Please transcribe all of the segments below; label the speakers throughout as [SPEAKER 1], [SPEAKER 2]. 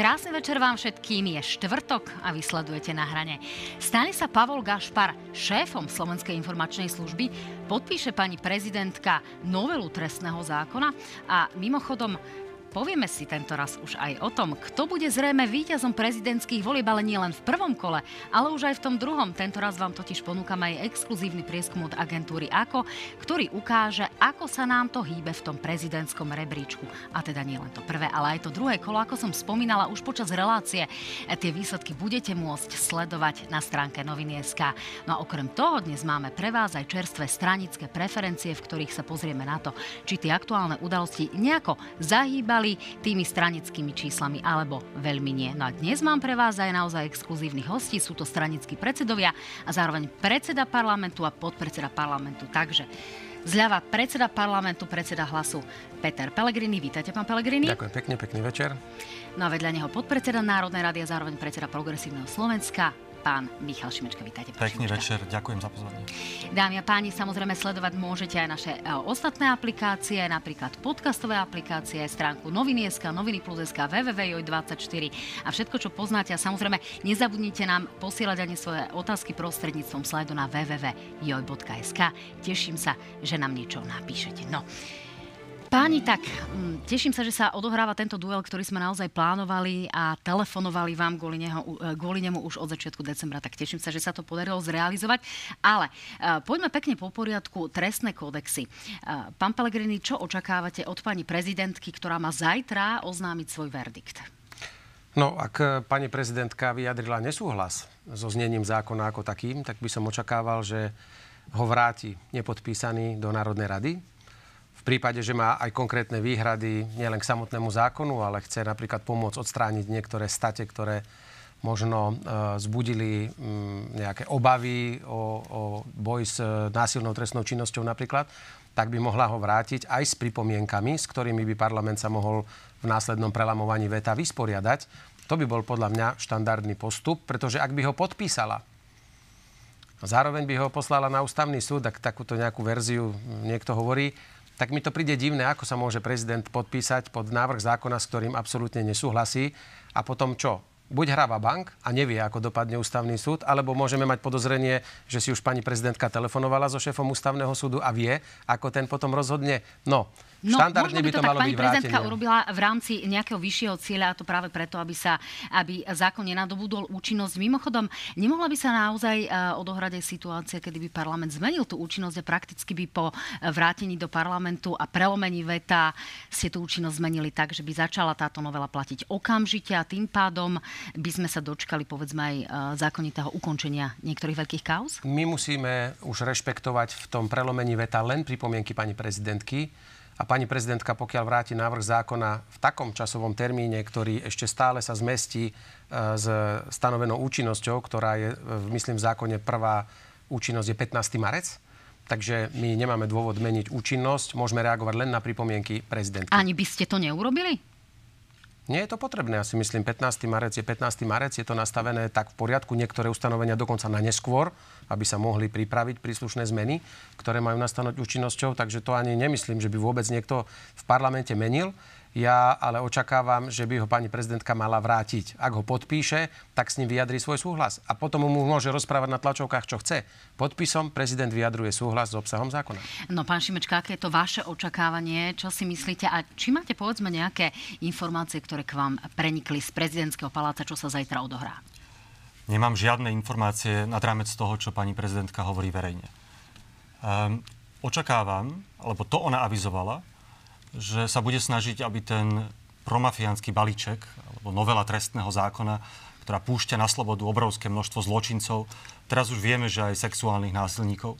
[SPEAKER 1] Krásny večer vám všetkým. Je štvrtok a vysledujete na hrane. Stane sa Pavol Gašpar šéfom Slovenskej informačnej služby, podpíše pani prezidentka novelu trestného zákona a mimochodom Povieme si tento raz už aj o tom, kto bude zrejme víťazom prezidentských volieb, ale nie len v prvom kole, ale už aj v tom druhom. Tento raz vám totiž ponúkam aj exkluzívny prieskum od agentúry AKO, ktorý ukáže, ako sa nám to hýbe v tom prezidentskom rebríčku. A teda nie len to prvé, ale aj to druhé kolo, ako som spomínala už počas relácie. Tie výsledky budete môcť sledovať na stránke noviny.sk. No a okrem toho dnes máme pre vás aj čerstvé stranické preferencie, v ktorých sa pozrieme na to, či tie aktuálne udalosti nejako zahýbali zaujali tými stranickými číslami alebo veľmi nie. No a dnes mám pre vás aj naozaj exkluzívnych hostí. Sú to stranickí predsedovia a zároveň predseda parlamentu a podpredseda parlamentu. Takže Zľava predseda parlamentu, predseda hlasu Peter Pellegrini. Vítajte, pán Pellegrini.
[SPEAKER 2] Ďakujem pekne, pekný večer.
[SPEAKER 1] No a vedľa neho podpredseda Národnej rady a zároveň predseda Progresívneho Slovenska pán Michal Šimečka. Vítajte.
[SPEAKER 3] Pekný Šimečka. večer, ďakujem za pozvanie.
[SPEAKER 1] Dámy a páni, samozrejme sledovať môžete aj naše e, ostatné aplikácie, napríklad podcastové aplikácie, stránku noviny.sk, noviny plus.sk, www.joj24 a všetko, čo poznáte. A samozrejme, nezabudnite nám posielať ani svoje otázky prostredníctvom slajdu na www.joj.sk. Teším sa, že nám niečo napíšete. No, Páni, tak mm, teším sa, že sa odohráva tento duel, ktorý sme naozaj plánovali a telefonovali vám kvôli, neho, e, kvôli nemu už od začiatku decembra, tak teším sa, že sa to podarilo zrealizovať. Ale uh, poďme pekne po poriadku trestné kódexy. Uh, pán Pellegrini, čo očakávate od pani prezidentky, ktorá má zajtra oznámiť svoj verdikt?
[SPEAKER 2] No, ak pani prezidentka vyjadrila nesúhlas so znením zákona ako takým, tak by som očakával, že ho vráti nepodpísaný do Národnej rady v prípade, že má aj konkrétne výhrady nielen k samotnému zákonu, ale chce napríklad pomôcť odstrániť niektoré state, ktoré možno e, zbudili m, nejaké obavy o, o boj s e, násilnou trestnou činnosťou napríklad, tak by mohla ho vrátiť aj s pripomienkami, s ktorými by parlament sa mohol v následnom prelamovaní veta vysporiadať. To by bol podľa mňa štandardný postup, pretože ak by ho podpísala zároveň by ho poslala na ústavný súd, ak takúto nejakú verziu niekto hovorí, tak mi to príde divné, ako sa môže prezident podpísať pod návrh zákona, s ktorým absolútne nesúhlasí a potom čo? buď hráva bank a nevie, ako dopadne ústavný súd, alebo môžeme mať podozrenie, že si už pani prezidentka telefonovala so šéfom ústavného súdu a vie, ako ten potom rozhodne. No,
[SPEAKER 1] No, Štandardne by to, to malo pani prezidentka urobila v rámci nejakého vyššieho cieľa, a to práve preto, aby sa aby zákon nenadobudol účinnosť. Mimochodom, nemohla by sa naozaj uh, odohrať aj situácia, kedy by parlament zmenil tú účinnosť a prakticky by po vrátení do parlamentu a prelomení veta ste tú účinnosť zmenili tak, že by začala táto novela platiť okamžite a tým pádom by sme sa dočkali povedzme aj uh, zákonitého ukončenia niektorých veľkých kauz?
[SPEAKER 2] My musíme už rešpektovať v tom prelomení veta len pripomienky pani prezidentky a pani prezidentka, pokiaľ vráti návrh zákona v takom časovom termíne, ktorý ešte stále sa zmestí e, s stanovenou účinnosťou, ktorá je, e, myslím, v zákone prvá účinnosť je 15. marec, takže my nemáme dôvod meniť účinnosť, môžeme reagovať len na pripomienky prezidentky.
[SPEAKER 1] Ani by ste to neurobili?
[SPEAKER 2] Nie je to potrebné. Ja si myslím, 15. marec je 15. marec, je to nastavené tak v poriadku, niektoré ustanovenia dokonca na neskôr, aby sa mohli pripraviť príslušné zmeny, ktoré majú nastanúť účinnosťou, takže to ani nemyslím, že by vôbec niekto v parlamente menil. Ja ale očakávam, že by ho pani prezidentka mala vrátiť. Ak ho podpíše, tak s ním vyjadrí svoj súhlas. A potom mu môže rozprávať na tlačovkách, čo chce. Podpisom prezident vyjadruje súhlas s obsahom zákona.
[SPEAKER 1] No, pán Šimečka, aké je to vaše očakávanie? Čo si myslíte? A či máte, povedzme, nejaké informácie, ktoré k vám prenikli z prezidentského paláca, čo sa zajtra odohrá?
[SPEAKER 3] Nemám žiadne informácie nad rámec toho, čo pani prezidentka hovorí verejne. Um, očakávam, alebo to ona avizovala, že sa bude snažiť, aby ten promafiánsky balíček, alebo novela trestného zákona, ktorá púšťa na slobodu obrovské množstvo zločincov, teraz už vieme, že aj sexuálnych násilníkov,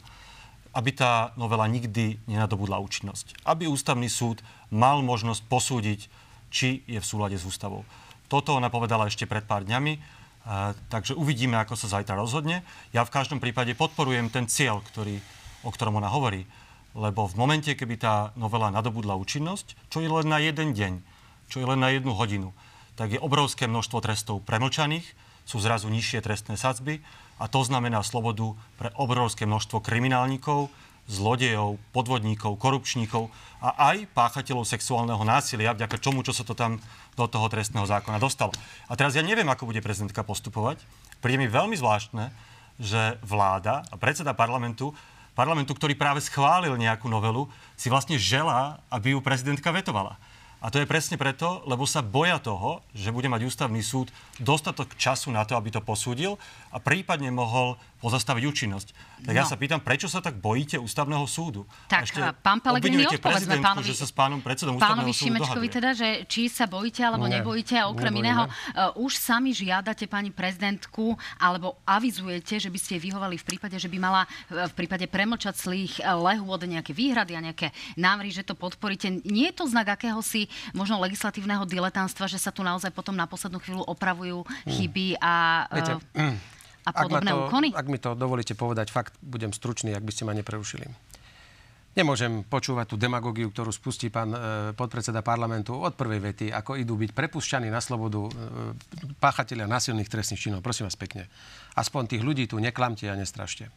[SPEAKER 3] aby tá novela nikdy nenadobudla účinnosť. Aby ústavný súd mal možnosť posúdiť, či je v súlade s ústavou. Toto ona povedala ešte pred pár dňami, a, takže uvidíme, ako sa zajtra rozhodne. Ja v každom prípade podporujem ten cieľ, ktorý, o ktorom ona hovorí lebo v momente, keby tá novela nadobudla účinnosť, čo je len na jeden deň, čo je len na jednu hodinu, tak je obrovské množstvo trestov premlčaných, sú zrazu nižšie trestné sadzby a to znamená slobodu pre obrovské množstvo kriminálnikov zlodejov, podvodníkov, korupčníkov a aj páchateľov sexuálneho násilia, vďaka čomu, čo sa to tam do toho trestného zákona dostalo. A teraz ja neviem, ako bude prezidentka postupovať. Príde mi veľmi zvláštne, že vláda a predseda parlamentu parlamentu, ktorý práve schválil nejakú novelu, si vlastne želá, aby ju prezidentka vetovala. A to je presne preto, lebo sa boja toho, že bude mať ústavný súd dostatok času na to, aby to posúdil a prípadne mohol pozastaviť účinnosť. Tak no. ja sa pýtam, prečo sa tak bojíte ústavného súdu?
[SPEAKER 1] Tak, ešte pán Pelegrini, odpovedzme pánovi,
[SPEAKER 3] že sa s pánom predsedom
[SPEAKER 1] pánovi
[SPEAKER 3] Šimečkovi
[SPEAKER 1] teda, že či sa bojíte alebo ne, nebojíte a okrem iného, uh, už sami žiadate pani prezidentku alebo avizujete, že by ste jej vyhovali v prípade, že by mala uh, v prípade premlčaclých uh, lehôd nejaké výhrady a nejaké návrhy, že to podporíte. Nie je to znak akéhosi možno legislatívneho diletánstva, že sa tu naozaj potom na poslednú chvíľu opravujú chyby a... Uh, Viete, mm a podobné
[SPEAKER 2] ak to,
[SPEAKER 1] úkony?
[SPEAKER 2] Ak mi to dovolíte povedať, fakt budem stručný, ak by ste ma neprerušili. Nemôžem počúvať tú demagogiu, ktorú spustí pán e, podpredseda parlamentu od prvej vety, ako idú byť prepušťaní na slobodu e, páchatelia násilných trestných činov. Prosím vás pekne. Aspoň tých ľudí tu neklamte a nestrašte.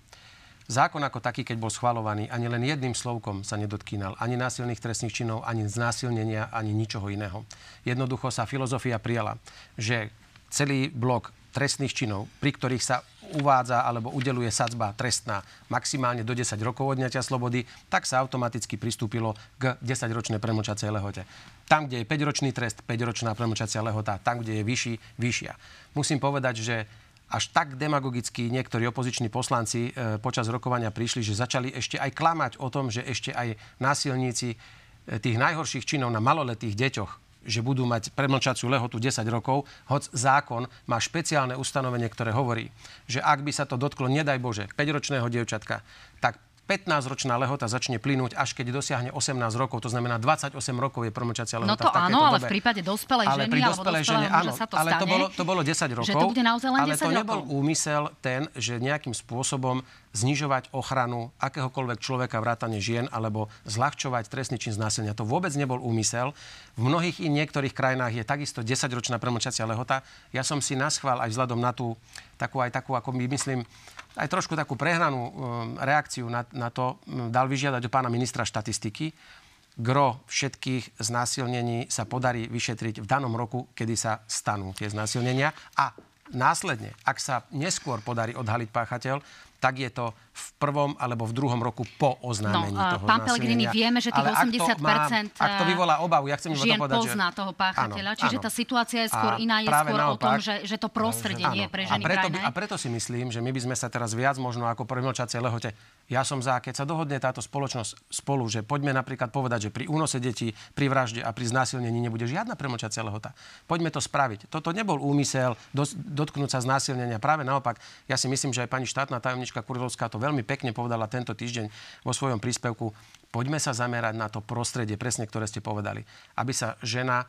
[SPEAKER 2] Zákon ako taký, keď bol schvalovaný, ani len jedným slovkom sa nedotkínal ani násilných trestných činov, ani znásilnenia, ani ničoho iného. Jednoducho sa filozofia prijala, že celý blok trestných činov, pri ktorých sa uvádza alebo udeluje sadzba trestná maximálne do 10 rokov odňatia slobody, tak sa automaticky pristúpilo k 10-ročnej premlčacej lehote. Tam, kde je 5-ročný trest, 5-ročná premlčacia lehota, tam, kde je vyšší, vyššia. Musím povedať, že až tak demagogicky niektorí opoziční poslanci e, počas rokovania prišli, že začali ešte aj klamať o tom, že ešte aj násilníci e, tých najhorších činov na maloletých deťoch že budú mať premlčaciu lehotu 10 rokov, hoď zákon má špeciálne ustanovenie, ktoré hovorí, že ak by sa to dotklo, nedaj Bože, 5-ročného dievčatka, tak 15-ročná lehota začne plynúť, až keď dosiahne 18 rokov, to znamená 28 rokov je promlčacia lehota.
[SPEAKER 1] No to áno, ale dobe. v prípade dospelej
[SPEAKER 2] ale
[SPEAKER 1] ženy
[SPEAKER 2] pri
[SPEAKER 1] dospelej
[SPEAKER 2] žene, áno,
[SPEAKER 1] sa to
[SPEAKER 2] ale
[SPEAKER 1] stane,
[SPEAKER 2] to bolo, to bolo 10 rokov.
[SPEAKER 1] Že to bude naozaj len 10
[SPEAKER 2] ale to
[SPEAKER 1] rokov.
[SPEAKER 2] nebol úmysel ten, že nejakým spôsobom znižovať ochranu akéhokoľvek človeka vrátane žien alebo zľahčovať trestný čin znásilnia. To vôbec nebol úmysel. V mnohých i niektorých krajinách je takisto 10-ročná premlčacia lehota. Ja som si naschval aj vzhľadom na tú takú aj takú, ako my myslím, aj trošku takú prehnanú um, reakciu na, na to dal vyžiadať od pána ministra štatistiky. Gro všetkých znásilnení sa podarí vyšetriť v danom roku, kedy sa stanú tie znásilnenia. A následne, ak sa neskôr podarí odhaliť páchateľ, tak je to v prvom alebo v druhom roku po oznámení no, toho
[SPEAKER 1] Pán Pellegrini, vieme, že tých 80%
[SPEAKER 2] ak to, má, ak to vyvolá obavu, ja chcem
[SPEAKER 1] žien
[SPEAKER 2] to povedať,
[SPEAKER 1] pozná že... toho páchateľa, áno, čiže áno. tá situácia je skôr a iná, je skôr naopak, o tom, že, že to prostredie áno, nie je pre ženy
[SPEAKER 2] a preto, a preto si myslím, že my by sme sa teraz viac možno ako pri mlčacej lehote ja som za, keď sa dohodne táto spoločnosť spolu, že poďme napríklad povedať, že pri únose detí, pri vražde a pri znásilnení nebude žiadna premlčacia lehota. Poďme to spraviť. Toto nebol úmysel dos, dotknúť sa znásilnenia. Práve naopak, ja si myslím, že aj pani štátna tajomnička Kurilovská to veľmi pekne povedala tento týždeň vo svojom príspevku. Poďme sa zamerať na to prostredie, presne ktoré ste povedali. Aby sa žena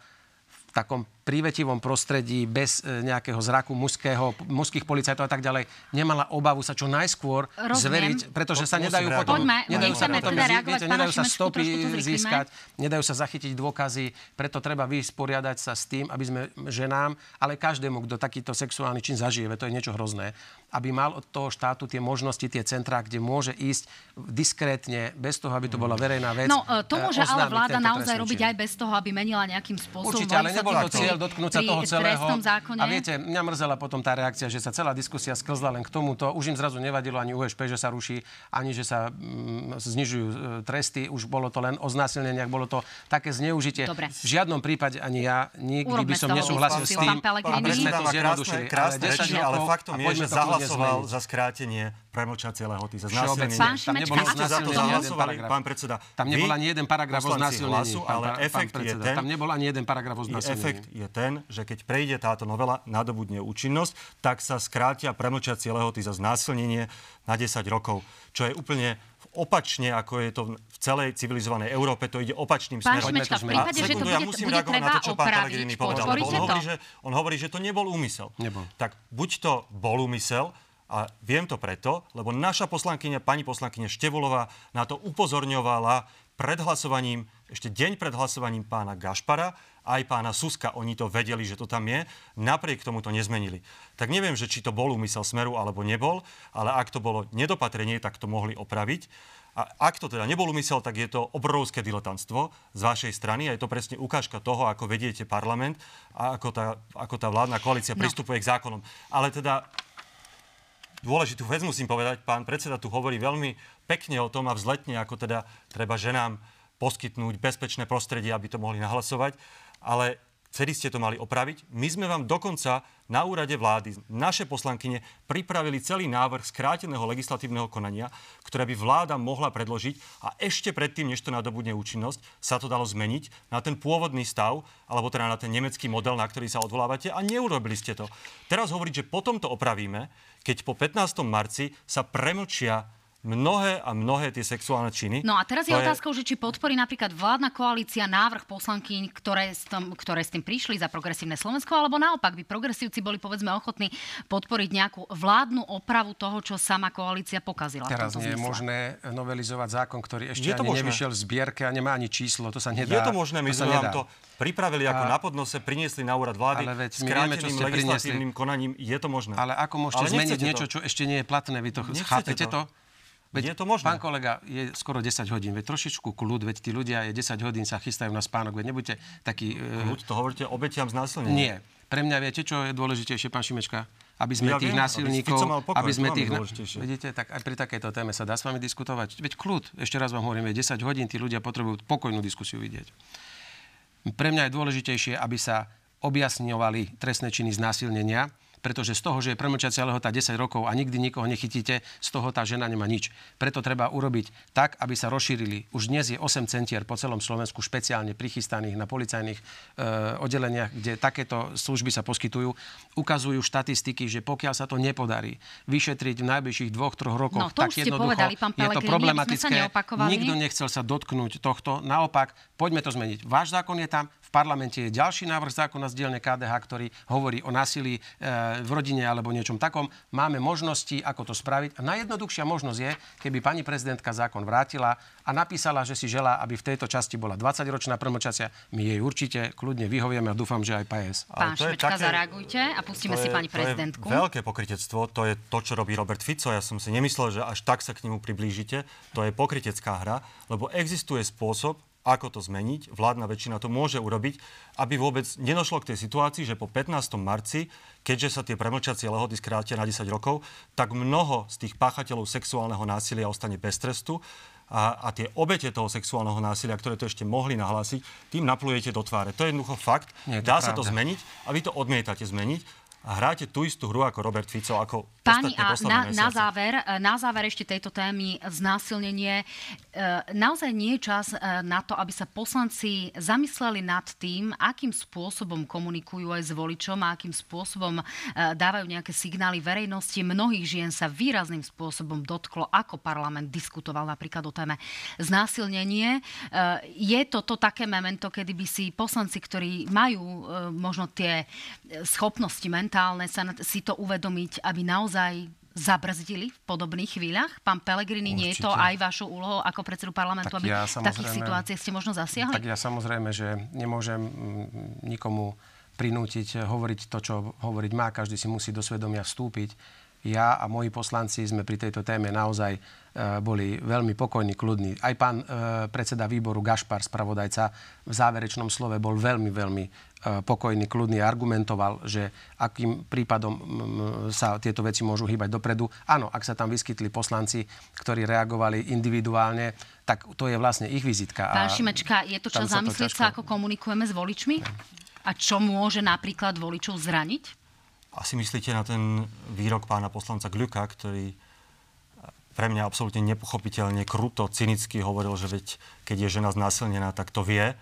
[SPEAKER 2] takom prívetivom prostredí, bez e, nejakého zraku mužského, mužských policajtov a tak ďalej, nemala obavu sa čo najskôr Rozumiem. zveriť, pretože sa nedajú potom,
[SPEAKER 1] Poďme,
[SPEAKER 2] nedajú sa
[SPEAKER 1] potom
[SPEAKER 2] teda viete, nedajú sa stopy získať, nedajú sa zachytiť dôkazy, preto treba vysporiadať sa s tým, aby sme ženám, ale každému, kto takýto sexuálny čin zažije, to je niečo hrozné, aby mal od toho štátu tie možnosti, tie centrá, kde môže ísť diskrétne, bez toho, aby to bola verejná vec.
[SPEAKER 1] No, e, to môže ale vláda naozaj robiť aj bez toho, aby menila nejakým spôsobom.
[SPEAKER 2] Určite, ale nebol to cieľ dotknúť sa toho celého.
[SPEAKER 1] Zákone.
[SPEAKER 2] A viete, mňa mrzela potom tá reakcia, že sa celá diskusia sklzla len k tomuto. Už im zrazu nevadilo ani USP, že sa ruší, ani že sa mm, znižujú e, tresty. Už bolo to len o znásilneniach, bolo to také zneužitie.
[SPEAKER 1] Dobre.
[SPEAKER 2] V žiadnom prípade ani ja nikdy Urobme by som nesúhlasil s tým, aby sme to zjednodušili.
[SPEAKER 3] Ale, ale faktom je, že zahlasoval za skrátenie premlčacie lehoty za znásilnenie. Pán
[SPEAKER 1] Tam nebolo
[SPEAKER 3] za to zahlasovali, pán predseda.
[SPEAKER 2] Tam nebol ani jeden paragraf o znásilnení.
[SPEAKER 3] Ale efekt je ten...
[SPEAKER 2] Tam nebol ani jeden paragraf o znásilnení.
[SPEAKER 3] Efekt je ten, že keď prejde táto novela, nadobudne účinnosť, tak sa skrátia premlčacie lehoty za znásilnenie na 10 rokov, čo je úplne opačne, ako je to v celej civilizovanej Európe, to ide opačným
[SPEAKER 1] pán smerom. Šimečka, v prípade, že to bude, ja musím bude reagovať na to, čo pán Pellegrini povedal. On
[SPEAKER 3] hovorí, že, on hovorí, že to nebol úmysel.
[SPEAKER 2] Nebol.
[SPEAKER 3] Tak buď to bol úmysel, a viem to preto, lebo naša poslankyňa, pani poslankyňa Števulová na to upozorňovala pred hlasovaním, ešte deň pred hlasovaním pána Gašpara, aj pána Suska, oni to vedeli, že to tam je, napriek tomu to nezmenili. Tak neviem, že či to bol úmysel Smeru alebo nebol, ale ak to bolo nedopatrenie, tak to mohli opraviť. A ak to teda nebol úmysel, tak je to obrovské diletantstvo z vašej strany a je to presne ukážka toho, ako vediete parlament a ako tá, ako tá vládna koalícia no. pristupuje k zákonom. Ale teda dôležitú vec musím povedať, pán predseda tu hovorí veľmi pekne o tom a vzletne, ako teda treba ženám poskytnúť bezpečné prostredie, aby to mohli nahlasovať. Ale Vtedy ste to mali opraviť. My sme vám dokonca na úrade vlády, naše poslankyne, pripravili celý návrh skráteného legislatívneho konania, ktoré by vláda mohla predložiť a ešte predtým, než to nadobudne účinnosť, sa to dalo zmeniť na ten pôvodný stav, alebo teda na ten nemecký model, na ktorý sa odvolávate a neurobili ste to. Teraz hovoriť, že potom to opravíme, keď po 15. marci sa premlčia mnohé a mnohé tie sexuálne činy.
[SPEAKER 1] No a teraz je otázkou, že či podporí napríklad vládna koalícia návrh poslankyň, ktoré s, tom, ktoré s tým prišli za progresívne Slovensko, alebo naopak by progresívci boli povedzme ochotní podporiť nejakú vládnu opravu toho, čo sama koalícia pokazila.
[SPEAKER 2] Teraz nie je možné novelizovať zákon, ktorý ešte ani možné. nevyšiel v zbierke a nemá ani číslo. To sa nedá.
[SPEAKER 3] Je to možné, my sme vám to pripravili ako a... na podnose, priniesli na úrad vlády ale veď, skráteným vieme, legislatívnym priniesli. konaním. Je to možné.
[SPEAKER 2] Ale ako môžete ale zmeniť niečo, to. čo ešte nie je platné? Vy to chápete to? to?
[SPEAKER 3] Veď, je to možné.
[SPEAKER 2] Pán kolega, je skoro 10 hodín. Veď trošičku kľud, veď tí ľudia je 10 hodín sa chystajú na spánok. Veď nebuďte taký...
[SPEAKER 3] Kľud, to hovoríte obetiam znásilnenia.
[SPEAKER 2] Nie. Pre mňa viete, čo je dôležitejšie, pán Šimečka? Aby sme ja tých viem, násilníkov... Aby, aby sme tých... Vidíte, tak aj pri takejto téme sa dá s vami diskutovať. Veď kľud, ešte raz vám hovorím, 10 hodín tí ľudia potrebujú pokojnú diskusiu vidieť. Pre mňa je dôležitejšie, aby sa objasňovali trestné činy znásilnenia, pretože z toho, že je premlčacia lehota 10 rokov a nikdy nikoho nechytíte, z toho tá žena nemá nič. Preto treba urobiť tak, aby sa rozšírili. Už dnes je 8 centier po celom Slovensku špeciálne prichystaných na policajných e, oddeleniach, kde takéto služby sa poskytujú. Ukazujú štatistiky, že pokiaľ sa to nepodarí vyšetriť v najbližších dvoch, troch rokoch,
[SPEAKER 1] no, to tak jednoducho povedali, pán
[SPEAKER 2] je to problematické. Nikto nechcel sa dotknúť tohto. Naopak, poďme to zmeniť. Váš zákon je tam, parlamente je ďalší návrh zákona z dielne KDH, ktorý hovorí o násilí e, v rodine alebo niečom takom. Máme možnosti, ako to spraviť. A najjednoduchšia možnosť je, keby pani prezidentka zákon vrátila a napísala, že si želá, aby v tejto časti bola 20-ročná promlčacia. My jej určite kľudne vyhovieme a dúfam, že aj PS.
[SPEAKER 1] Pán Šmečka, také, zareagujte a pustíme si pani prezidentku.
[SPEAKER 3] To je veľké pokritectvo, to je to, čo robí Robert Fico. Ja som si nemyslel, že až tak sa k nemu priblížite. To je pokritecká hra, lebo existuje spôsob, ako to zmeniť. Vládna väčšina to môže urobiť, aby vôbec nedošlo k tej situácii, že po 15. marci, keďže sa tie premlčacie lehody skrátia na 10 rokov, tak mnoho z tých páchateľov sexuálneho násilia ostane bez trestu a, a tie obete toho sexuálneho násilia, ktoré to ešte mohli nahlásiť, tým naplujete do tváre. To je jednoducho fakt. Nie, Dá pravda. sa to zmeniť a vy to odmietate zmeniť a hráte tú istú hru ako Robert Fico, ako
[SPEAKER 1] Pani, a na, na, záver, e, na záver ešte tejto témy znásilnenie. E, naozaj nie je čas e, na to, aby sa poslanci zamysleli nad tým, akým spôsobom komunikujú aj s voličom a akým spôsobom dávajú nejaké signály verejnosti. Mnohých žien sa výrazným spôsobom dotklo, ako parlament diskutoval napríklad o téme znásilnenie. Je to to také memento, kedy by si poslanci, ktorí majú možno tie schopnosti momentálne sa si to uvedomiť, aby naozaj zabrzdili v podobných chvíľach? Pán Pelegrini, Určite. nie je to aj vašou úlohou ako predsedu parlamentu, tak aby ja v takých situáciách ste možno zasiahli?
[SPEAKER 2] Tak ja samozrejme, že nemôžem nikomu prinútiť hovoriť to, čo hovoriť má. Každý si musí do svedomia vstúpiť. Ja a moji poslanci sme pri tejto téme naozaj Eh, boli veľmi pokojní, kľudní. Aj pán eh, predseda výboru Gašpar, spravodajca, v záverečnom slove bol veľmi, veľmi eh, pokojný, kľudný a argumentoval, že akým prípadom sa tieto veci môžu hýbať dopredu. Áno, ak sa tam vyskytli poslanci, ktorí reagovali individuálne, tak to je vlastne ich vizitka.
[SPEAKER 1] Pán Šimečka, je to čas zamyslieť sa, ako komunikujeme s voličmi? A čo môže napríklad voličov zraniť?
[SPEAKER 3] Asi myslíte na ten výrok pána poslanca Gľuka, ktorý pre mňa absolútne nepochopiteľne, kruto, cynicky hovoril, že veď, keď je žena znásilnená, tak to vie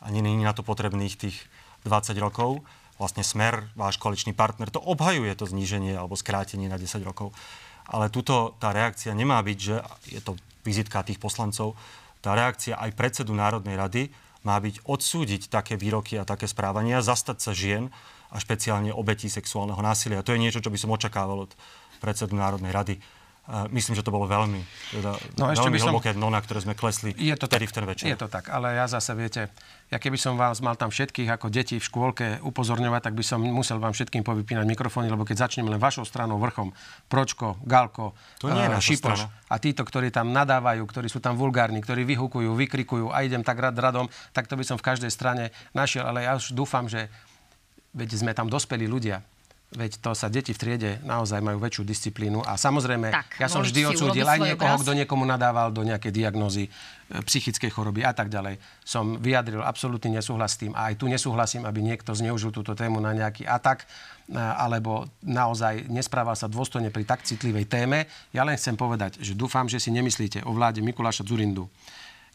[SPEAKER 3] a je na to potrebných tých 20 rokov. Vlastne smer, váš koaličný partner, to obhajuje to zníženie alebo skrátenie na 10 rokov. Ale tuto tá reakcia nemá byť, že je to vizitka tých poslancov. Tá reakcia aj predsedu Národnej rady má byť odsúdiť také výroky a také správania, zastať sa žien a špeciálne obetí sexuálneho násilia. To je niečo, čo by som očakával od predsedu Národnej rady myslím, že to bolo veľmi, teda, no, ešte veľmi by som... hlboké dno, na ktoré sme klesli je to vtedy
[SPEAKER 2] tak,
[SPEAKER 3] v ten večer.
[SPEAKER 2] Je to tak, ale ja zase, viete, ja keby som vás mal tam všetkých ako deti v škôlke upozorňovať, tak by som musel vám všetkým povypínať mikrofóny, lebo keď začneme len vašou stranou vrchom, Pročko, Galko,
[SPEAKER 3] to nie uh,
[SPEAKER 2] Šipoš a títo, ktorí tam nadávajú, ktorí sú tam vulgárni, ktorí vyhukujú, vykrikujú a idem tak rad radom, tak to by som v každej strane našiel, ale ja už dúfam, že veď sme tam dospelí ľudia Veď to sa deti v triede naozaj majú väčšiu disciplínu. A samozrejme, tak, ja som vždy odsúdil aj niekoho, kto niekomu nadával do nejakej diagnózy e, psychickej choroby a tak ďalej. Som vyjadril absolútny nesúhlas s tým. A aj tu nesúhlasím, aby niekto zneužil túto tému na nejaký atak e, alebo naozaj nesprával sa dôstojne pri tak citlivej téme. Ja len chcem povedať, že dúfam, že si nemyslíte o vláde Mikuláša Zurindu,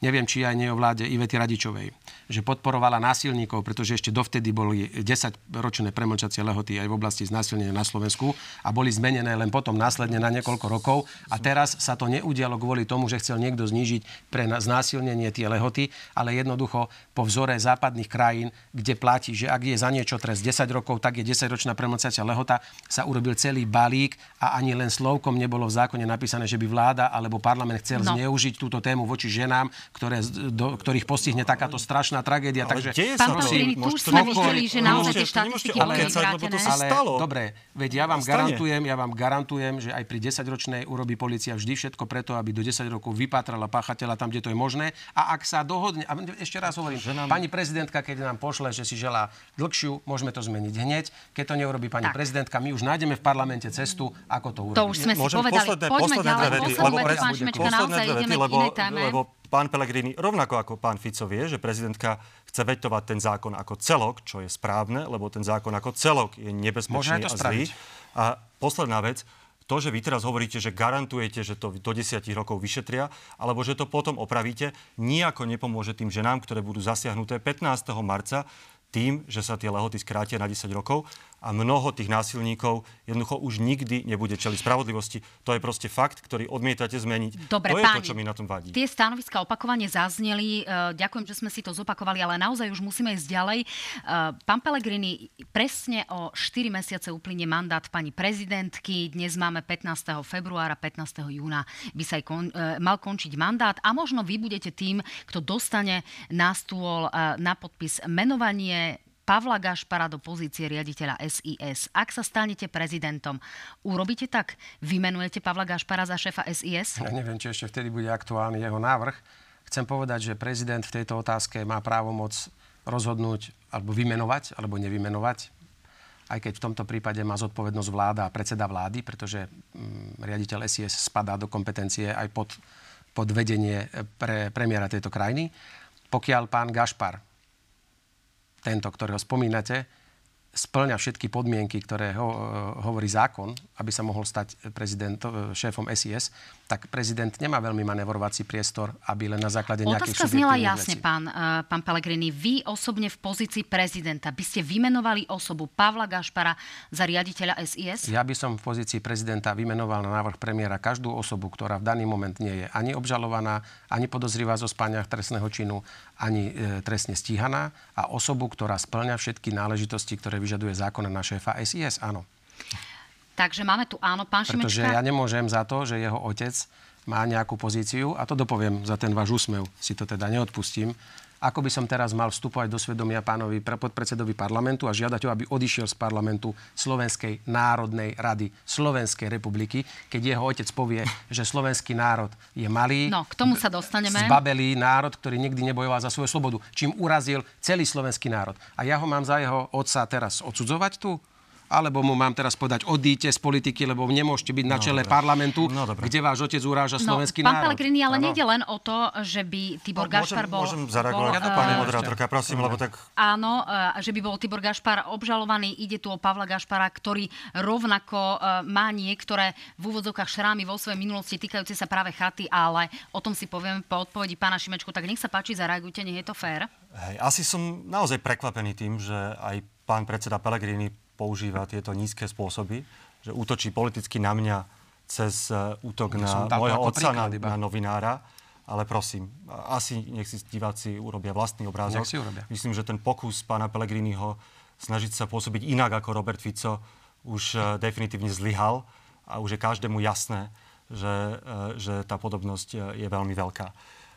[SPEAKER 2] neviem, či aj nie o vláde Ivety Radičovej, že podporovala násilníkov, pretože ešte dovtedy boli 10-ročné premlčacie lehoty aj v oblasti znásilnenia na Slovensku a boli zmenené len potom následne na niekoľko rokov. A teraz sa to neudialo kvôli tomu, že chcel niekto znížiť pre znásilnenie tie lehoty, ale jednoducho po vzore západných krajín, kde platí, že ak je za niečo trest 10 rokov, tak je 10-ročná premlčacia lehota, sa urobil celý balík a ani len slovkom nebolo v zákone napísané, že by vláda alebo parlament chcel no. zneužiť túto tému voči ženám, ktoré, do, ktorých postihne takáto strašná tragédia.
[SPEAKER 3] Ale takže,
[SPEAKER 1] Pán Pellegrini, tu už sme videli, že naozaj tie štatistiky boli vyvrátené.
[SPEAKER 2] Ale dobre, veď ja vám garantujem, ja vám garantujem, že aj pri 10-ročnej urobí policia vždy všetko preto, aby do 10 rokov vypatrala páchateľa tam, kde to je možné. A ak sa dohodne, a ešte raz hovorím, nám... pani prezidentka, keď nám pošle, že si želá dlhšiu, môžeme to zmeniť hneď. Keď to neurobí pani tak. prezidentka, my už nájdeme v parlamente cestu, ako to urobiť.
[SPEAKER 1] To už sme si Môžem povedali. Posledné, Poďme posledné ďalej. Posledné dve vety, lebo, pán Šimečka, naozaj ideme
[SPEAKER 3] lebo, lebo pán Pellegrini, rovnako ako pán Fico vie, že prezidentka chce vetovať ten zákon ako celok, čo je správne, lebo ten zákon ako celok je nebezpečný a zlý. A posledná vec, to, že vy teraz hovoríte, že garantujete, že to do desiatich rokov vyšetria, alebo že to potom opravíte, nijako nepomôže tým ženám, ktoré budú zasiahnuté 15. marca tým, že sa tie lehoty skrátia na 10 rokov a mnoho tých násilníkov jednoducho už nikdy nebude čeliť spravodlivosti. To je proste fakt, ktorý odmietate zmeniť.
[SPEAKER 1] Dobre,
[SPEAKER 3] to je
[SPEAKER 1] páni,
[SPEAKER 3] to, čo mi na tom vadí.
[SPEAKER 1] Tie stanoviska opakovane zazneli. E, ďakujem, že sme si to zopakovali, ale naozaj už musíme ísť ďalej. E, pán Pelegrini, presne o 4 mesiace uplynie mandát pani prezidentky. Dnes máme 15. februára, 15. júna by sa aj kon, e, mal končiť mandát a možno vy budete tým, kto dostane na stôl na podpis menovanie Pavla Gašpara do pozície riaditeľa SIS. Ak sa stanete prezidentom, urobíte tak? Vymenujete Pavla Gašpara za šéfa SIS?
[SPEAKER 2] Ja neviem, či ešte vtedy bude aktuálny jeho návrh. Chcem povedať, že prezident v tejto otázke má právomoc rozhodnúť alebo vymenovať, alebo nevymenovať. Aj keď v tomto prípade má zodpovednosť vláda a predseda vlády, pretože mm, riaditeľ SIS spadá do kompetencie aj pod, pod vedenie pre premiéra tejto krajiny. Pokiaľ pán Gašpar tento, ktorého spomínate, splňa všetky podmienky, ktoré ho, hovorí zákon, aby sa mohol stať prezident, šéfom SIS, tak prezident nemá veľmi manevrovací priestor, aby len na základe nejakých
[SPEAKER 1] Otázka znela jasne, pán, uh, pán Pellegrini. Vy osobne v pozícii prezidenta by ste vymenovali osobu Pavla Gašpara za riaditeľa SIS?
[SPEAKER 2] Ja by som v pozícii prezidenta vymenoval na návrh premiéra každú osobu, ktorá v daný moment nie je ani obžalovaná, ani podozrivá zo spáňa trestného činu, ani e, trestne stíhaná a osobu, ktorá splňa všetky náležitosti, ktoré vyžaduje zákon na šéfa SIS, áno.
[SPEAKER 1] Takže máme tu áno, pán
[SPEAKER 2] Šimečka. Pretože ja nemôžem za to, že jeho otec má nejakú pozíciu, a to dopoviem za ten váš úsmev, si to teda neodpustím, ako by som teraz mal vstupovať do svedomia pánovi podpredsedovi parlamentu a žiadať ho, aby odišiel z parlamentu Slovenskej národnej rady Slovenskej republiky, keď jeho otec povie, že slovenský národ je malý,
[SPEAKER 1] no, k tomu sa dostaneme.
[SPEAKER 2] zbabelý národ, ktorý nikdy nebojoval za svoju slobodu, čím urazil celý slovenský národ. A ja ho mám za jeho otca teraz odsudzovať tu? Alebo mu mám teraz povedať, odíte z politiky, lebo nemôžete byť na no, čele no, parlamentu, no, kde váš otec uráža no, slovenský
[SPEAKER 1] pán
[SPEAKER 2] národ.
[SPEAKER 1] Pán Pellegrini, ale nejde len o to, že by Tibor no, Gašpar bol...
[SPEAKER 3] Môžem zareagovať, bol, pani uh, moderátorka, prosím, lebo tak...
[SPEAKER 1] Áno, uh, že by bol Tibor Gašpar obžalovaný. Ide tu o Pavla Gašpara, ktorý rovnako uh, má niektoré v úvodzovkách šrámy vo svojej minulosti týkajúce sa práve chaty, ale o tom si poviem po odpovedi pána Šimečku. Tak nech sa páči, zareagujte, nech je to fér.
[SPEAKER 3] Hej, asi som naozaj prekvapený tým, že aj pán predseda Pellegrini používa tieto nízke spôsoby, že útočí politicky na mňa cez e, útok na môjho otca, na, na novinára. Ale prosím, asi nech si diváci urobia vlastný obrázok.
[SPEAKER 2] si urobia.
[SPEAKER 3] Myslím, že ten pokus pána Pellegriniho snažiť sa pôsobiť inak ako Robert Fico už uh, definitívne zlyhal a už je každému jasné, že, že tá podobnosť je veľmi veľká.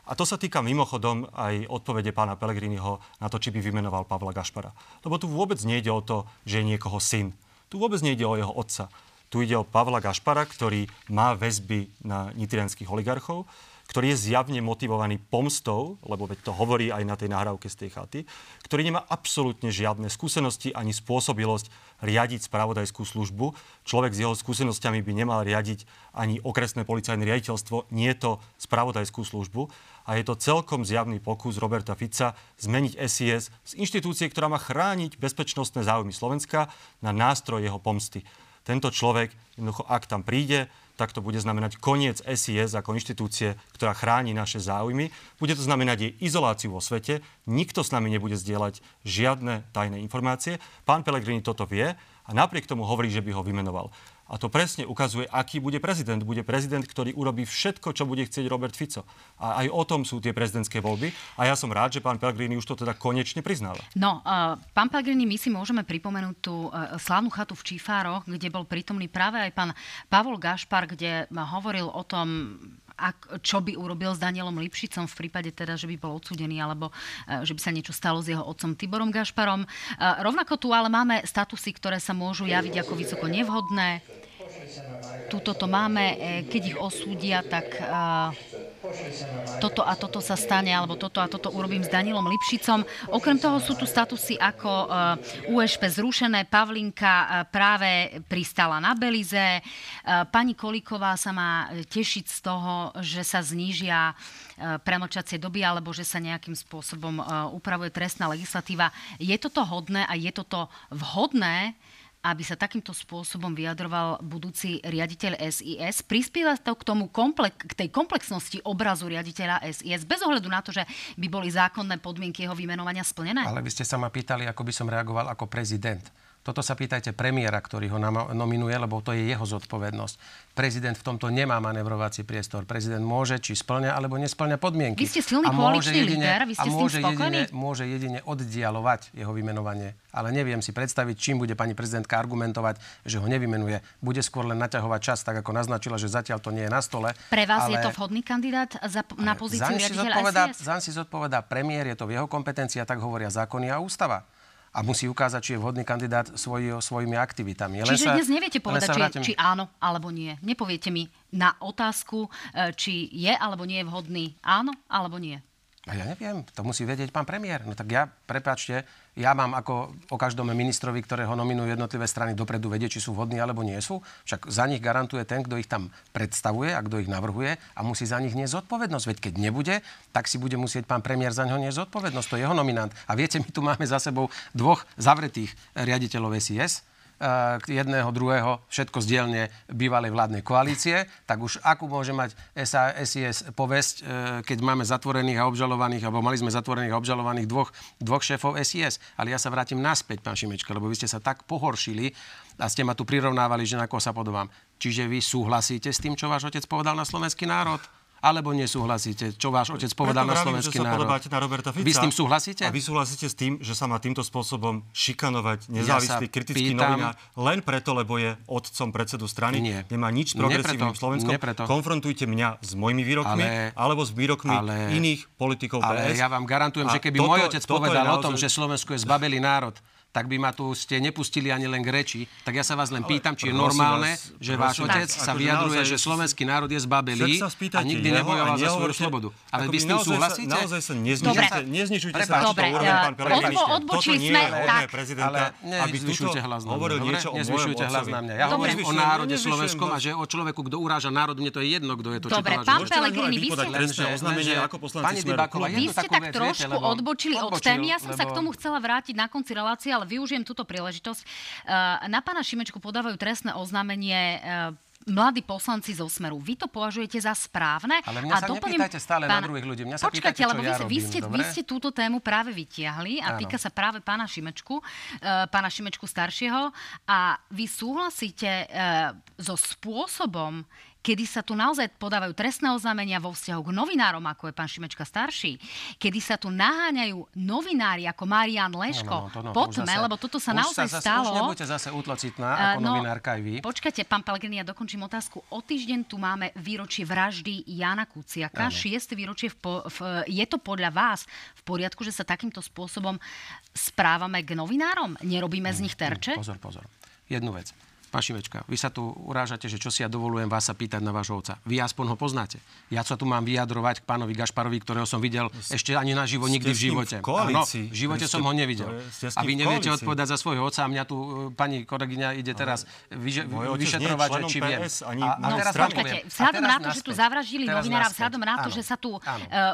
[SPEAKER 3] A to sa týka mimochodom aj odpovede pána Pelegriniho na to, či by vymenoval Pavla Gašpara. Lebo tu vôbec nejde o to, že je niekoho syn. Tu vôbec nejde o jeho otca. Tu ide o Pavla Gašpara, ktorý má väzby na nitrianských oligarchov, ktorý je zjavne motivovaný pomstou, lebo veď to hovorí aj na tej nahrávke z tej chaty, ktorý nemá absolútne žiadne skúsenosti ani spôsobilosť riadiť spravodajskú službu. Človek s jeho skúsenosťami by nemal riadiť ani okresné policajné riaditeľstvo, nie to spravodajskú službu. A je to celkom zjavný pokus Roberta Fica zmeniť SIS z inštitúcie, ktorá má chrániť bezpečnostné záujmy Slovenska na nástroj jeho pomsty. Tento človek, jednoducho, ak tam príde, tak to bude znamenať koniec SIS ako inštitúcie, ktorá chráni naše záujmy. Bude to znamenať jej izoláciu vo svete. Nikto s nami nebude zdieľať žiadne tajné informácie. Pán Pelegrini toto vie a napriek tomu hovorí, že by ho vymenoval. A to presne ukazuje, aký bude prezident. Bude prezident, ktorý urobí všetko, čo bude chcieť Robert Fico. A aj o tom sú tie prezidentské voľby. A ja som rád, že pán Pellegrini už to teda konečne priznáva.
[SPEAKER 1] No, uh, pán Pellegrini, my si môžeme pripomenúť tú uh, slávnu chatu v Čífároch, kde bol prítomný práve aj pán Pavol Gašpar, kde hovoril o tom, ak, čo by urobil s Danielom Lipšicom v prípade teda, že by bol odsudený alebo uh, že by sa niečo stalo s jeho otcom Tiborom Gašparom. Uh, rovnako tu ale máme statusy, ktoré sa môžu javiť ako vysoko nevhodné. Tuto to máme, keď ich osúdia, tak uh, toto a toto sa stane, alebo toto a toto urobím s Danielom Lipšicom. Okrem toho sú tu statusy ako uh, USP zrušené, Pavlinka uh, práve pristala na Belize, pani Kolíková sa má tešiť z toho, že sa znížia premočacie doby alebo že sa nejakým spôsobom upravuje trestná legislatíva. Je toto hodné a je toto vhodné aby sa takýmto spôsobom vyjadroval budúci riaditeľ SIS. Prispieva to k, tomu komplek- k tej komplexnosti obrazu riaditeľa SIS, bez ohľadu na to, že by boli zákonné podmienky jeho vymenovania splnené?
[SPEAKER 2] Ale vy ste sa ma pýtali, ako by som reagoval ako prezident. Toto sa pýtajte premiéra, ktorý ho nominuje, lebo to je jeho zodpovednosť. Prezident v tomto nemá manevrovací priestor. Prezident môže, či splňa, alebo nesplňa podmienky.
[SPEAKER 1] Vy ste silný koaličný líder, vy ste
[SPEAKER 2] a môže
[SPEAKER 1] s tým
[SPEAKER 2] jedine, môže jedine oddialovať jeho vymenovanie. Ale neviem si predstaviť, čím bude pani prezidentka argumentovať, že ho nevymenuje. Bude skôr len naťahovať čas, tak ako naznačila, že zatiaľ to nie je na stole.
[SPEAKER 1] Pre vás ale... je to vhodný kandidát za, na pozíciu riaditeľa?
[SPEAKER 2] Zaň si zodpovedá premiér, je to v jeho kompetencii tak hovoria zákony a ústava a musí ukázať, či je vhodný kandidát svoj, svojimi aktivitami.
[SPEAKER 1] Len Čiže sa, dnes neviete povedať, či, vrátim... či áno alebo nie. Nepoviete mi na otázku, e, či je alebo nie je vhodný áno alebo nie.
[SPEAKER 2] A ja neviem, to musí vedieť pán premiér. No tak ja, prepáčte, ja mám ako o každom ministrovi, ktorého nominujú jednotlivé strany dopredu vedieť, či sú vhodní alebo nie sú. Však za nich garantuje ten, kto ich tam predstavuje a kto ich navrhuje a musí za nich niesť zodpovednosť. Veď keď nebude, tak si bude musieť pán premiér za neho niesť zodpovednosť. To je jeho nominant. A viete, my tu máme za sebou dvoch zavretých riaditeľov SIS, jedného, druhého, všetko z dielne bývalej vládnej koalície, tak už akú môže mať SA, SIS povesť, e, keď máme zatvorených a obžalovaných, alebo mali sme zatvorených a obžalovaných dvoch, dvoch šéfov SIS. Ale ja sa vrátim naspäť, pán Šimečka, lebo vy ste sa tak pohoršili a ste ma tu prirovnávali, že na koho sa podobám. Čiže vy súhlasíte s tým, čo váš otec povedal na slovenský národ? Alebo nesúhlasíte, čo váš otec povedal Preto na slovenský národ?
[SPEAKER 3] na Roberta Fica.
[SPEAKER 2] Vy s tým súhlasíte?
[SPEAKER 3] A vy súhlasíte s tým, že sa má týmto spôsobom šikanovať nezávislý ja kritický pýtam... novinár len preto, lebo je otcom predsedu strany? Nie. Nemá nič s progresívnym Slovenskom? Konfrontujte mňa s mojimi výrokmi ale, alebo s výrokmi ale, iných politikov
[SPEAKER 2] PS. Ale ja vám garantujem, že keby toto, môj otec povedal naozaj... o tom, že Slovensko je zbabelý národ, tak by ma tu ste nepustili ani len k reči. Tak ja sa vás len pýtam, či je normálne, vás, že váš otec sa akože vyjadruje, že slovenský národ je zbabelý a nikdy nebojoval za svoju slobodu. Ale vy s tým súhlasíte?
[SPEAKER 3] Naozaj sa neznižujte, neznižujte sa na toto úroveň, pán Pellegrini.
[SPEAKER 1] Toto nie je hodné
[SPEAKER 2] prezidenta, aby tuto
[SPEAKER 3] hlas na hovoril niečo o mojom
[SPEAKER 2] hlas na mňa. Ja hovorím o národe slovenskom a že o človeku, kto uráža národ, mne to je jedno, kto je to.
[SPEAKER 1] Dobre, pán Pellegrini, vy
[SPEAKER 3] ste...
[SPEAKER 1] Vy ste tak trošku odbočili od témy. Ja som sa k tomu chcela vrátiť na konci relácie, ale využijem túto príležitosť. Eh, na pána Šimečku podávajú trestné oznámenie eh, mladí poslanci zo Smeru. Vy to považujete za správne?
[SPEAKER 2] Ale mňa a sa doplním, nepýtajte stále pán, na druhých ľudí. Mňa sa počkajte, pýtajte, lebo vy, ja robím,
[SPEAKER 1] vy, ste, vy ste túto tému práve vytiahli a Áno. týka sa práve pána Šimečku, uh, pána Šimečku staršieho a vy súhlasíte uh, so spôsobom, kedy sa tu naozaj podávajú trestné oznámenia vo vzťahu k novinárom, ako je pán Šimečka starší, kedy sa tu naháňajú novinári ako Marian Leško, no, no, to, no, poďme, lebo toto sa naozaj
[SPEAKER 2] sa zase,
[SPEAKER 1] stalo.
[SPEAKER 2] Už nebudete zase utlocitná ako no, novinárka aj vy.
[SPEAKER 1] Počkajte, pán Pellegrini, ja dokončím otázku. O týždeň tu máme výročie vraždy Jana Kuciaka, šieste výročie. V, v, je to podľa vás v poriadku, že sa takýmto spôsobom správame k novinárom? Nerobíme z nich terče?
[SPEAKER 2] Pozor, pozor. Jednu vec. Pán Šimečka, vy sa tu urážate, že čo si ja dovolujem vás sa pýtať na vášho otca. Vy aspoň ho poznáte. Ja sa tu mám vyjadrovať k pánovi Gašparovi, ktorého som videl ešte ani na živo, nikdy v živote.
[SPEAKER 3] V, Áno, v
[SPEAKER 2] živote ste, som ho nevidel. Je, a vy neviete odpovedať za svojho otca a mňa tu e, pani kolegyňa ide teraz vyže, vyšetrovať, že či viem.
[SPEAKER 1] Ani a, a teraz no, počkajte, vzhľadom na to, že tu zavraždili novinára, vzhľadom na to, že sa tu, e,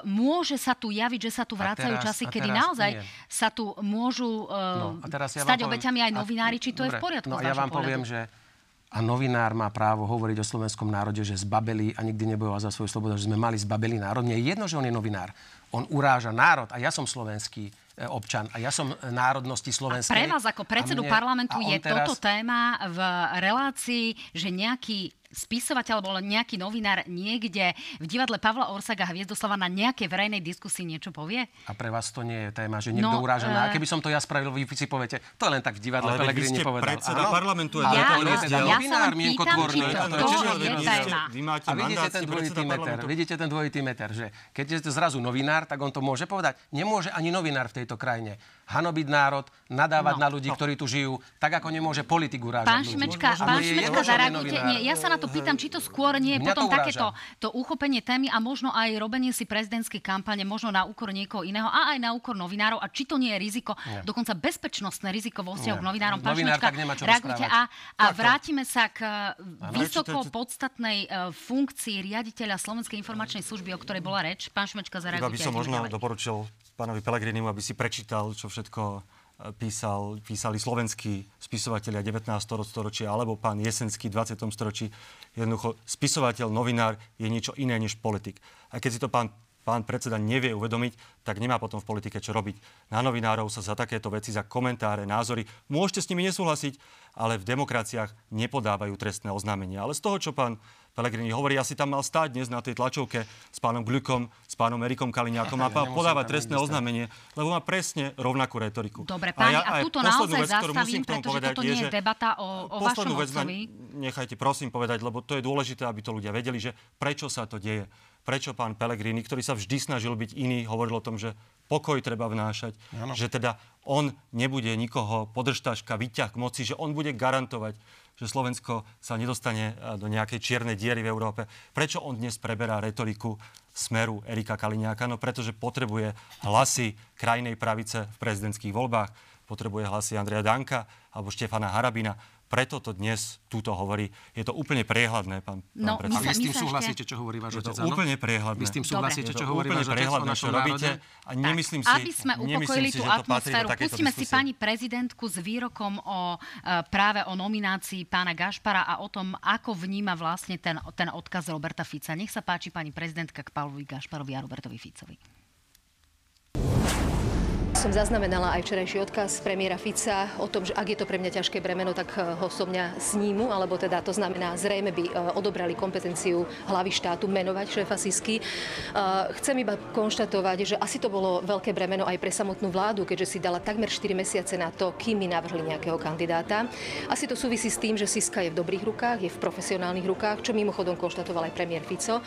[SPEAKER 1] môže sa tu javiť, že sa tu vracajú časy, kedy naozaj sa tu môžu e, stať obeťami aj novinári, či to je v poriadku.
[SPEAKER 2] No ja vám poviem, že a novinár má právo hovoriť o slovenskom národe, že zbabeli a nikdy nebojoval za svoju slobodu, že sme mali zbabelý národ. Nie je jedno, že on je novinár. On uráža národ a ja som slovenský e, občan a ja som národnosti slovenskej.
[SPEAKER 1] A pre vás ako predsedu mne, parlamentu je teraz... toto téma v relácii, že nejaký spisovateľ alebo nejaký novinár niekde v divadle Pavla Orsaga Hviezdoslava na nejakej verejnej diskusii niečo povie?
[SPEAKER 2] A pre vás to nie je téma, že niekto no, uráža. Uh... A keby som to ja spravil, vy si poviete, to je len tak v divadle Pelegrini povedal.
[SPEAKER 3] predseda Áno? parlamentu.
[SPEAKER 1] Ja, ja, ja, ja sa len pýtam, či to, to, to je téma.
[SPEAKER 2] Vy máte a vidíte ten dvojitý meter, vidíte ten dvojitý meter, že keď je to zrazu novinár, tak on to môže povedať. Nemôže ani novinár v tejto krajine hanobiť národ, nadávať no, na ľudí, no. ktorí tu žijú, tak ako nemôže politik urážať
[SPEAKER 1] Pán Šimečka, pán Šimečka, zareagujte. Nie, ja sa na to pýtam, či to skôr nie je potom to takéto to uchopenie témy a možno aj robenie si prezidentskej kampane, možno na úkor niekoho iného a aj na úkor novinárov. A či to nie je riziko, nie. dokonca bezpečnostné riziko vo vzťahu k novinárom.
[SPEAKER 2] Pán Novinár
[SPEAKER 1] Šimečka, reagujte a, a vrátime sa k e, vysoko podstatnej uh, funkcii riaditeľa Slovenskej informačnej služby, o ktorej bola reč. Pán Šimečka, zareagujte.
[SPEAKER 3] Iba by som možno doporučil pánovi Pelegrinimu, aby si prečítal, čo všetko e, písal, písali slovenskí spisovatelia 19. storočia alebo pán Jesenský v 20. storočí. Jednoducho, spisovateľ, novinár je niečo iné než politik. A keď si to pán, pán predseda nevie uvedomiť, tak nemá potom v politike čo robiť. Na novinárov sa za takéto veci, za komentáre, názory, môžete s nimi nesúhlasiť, ale v demokraciách nepodávajú trestné oznámenia. Ale z toho, čo pán Pelegrini hovorí, asi tam mal stáť dnes na tej tlačovke s pánom Gľukom, s pánom Erikom Kaliňákom a ja podávať trestné oznámenie, lebo má presne rovnakú retoriku.
[SPEAKER 1] Dobre, páni, a, ja, a túto naozaj vec, zastavím, pretože povedať, toto nie je debata o, o vašom vec
[SPEAKER 3] nechajte prosím povedať, lebo to je dôležité, aby to ľudia vedeli, že prečo sa to deje. Prečo pán Pelegrini, ktorý sa vždy snažil byť iný, hovoril o tom, že pokoj treba vnášať, ano. že teda on nebude nikoho podržtaška, vyťah k moci, že on bude garantovať že Slovensko sa nedostane e, do nejakej čiernej diery v Európe. Prečo on dnes preberá retoriku smeru Erika Kaliňáka? No pretože potrebuje hlasy krajnej pravice v prezidentských voľbách, potrebuje hlasy Andreja Danka alebo Štefana Harabina preto to dnes túto hovorí. Je to úplne priehľadné, pán,
[SPEAKER 2] no, pán predseda. A vy s tým súhlasíte, čo hovorí váš
[SPEAKER 3] otec? Je to úplne priehľadné.
[SPEAKER 2] Vy s tým súhlasíte, čo hovorí váš otec o našom robíte?
[SPEAKER 3] A nemyslím
[SPEAKER 1] tak, si, aby sme upokojili tú atmosféru, pustíme si pani prezidentku s výrokom o uh, práve o nominácii pána Gašpara a o tom, ako vníma vlastne ten, ten odkaz Roberta Fica. Nech sa páči pani prezidentka k Pavlovi Gašparovi a Robertovi Ficovi
[SPEAKER 4] som zaznamenala aj včerajší odkaz premiéra Fica o tom, že ak je to pre mňa ťažké bremeno, tak eh, ho so mňa snímu, alebo teda to znamená, zrejme by eh, odobrali kompetenciu hlavy štátu menovať šéfa Sisky. Eh, chcem iba konštatovať, že asi to bolo veľké bremeno aj pre samotnú vládu, keďže si dala takmer 4 mesiace na to, kým mi navrhli nejakého kandidáta. Asi to súvisí s tým, že Siska je v dobrých rukách, je v profesionálnych rukách, čo mimochodom konštatoval aj premiér Fico.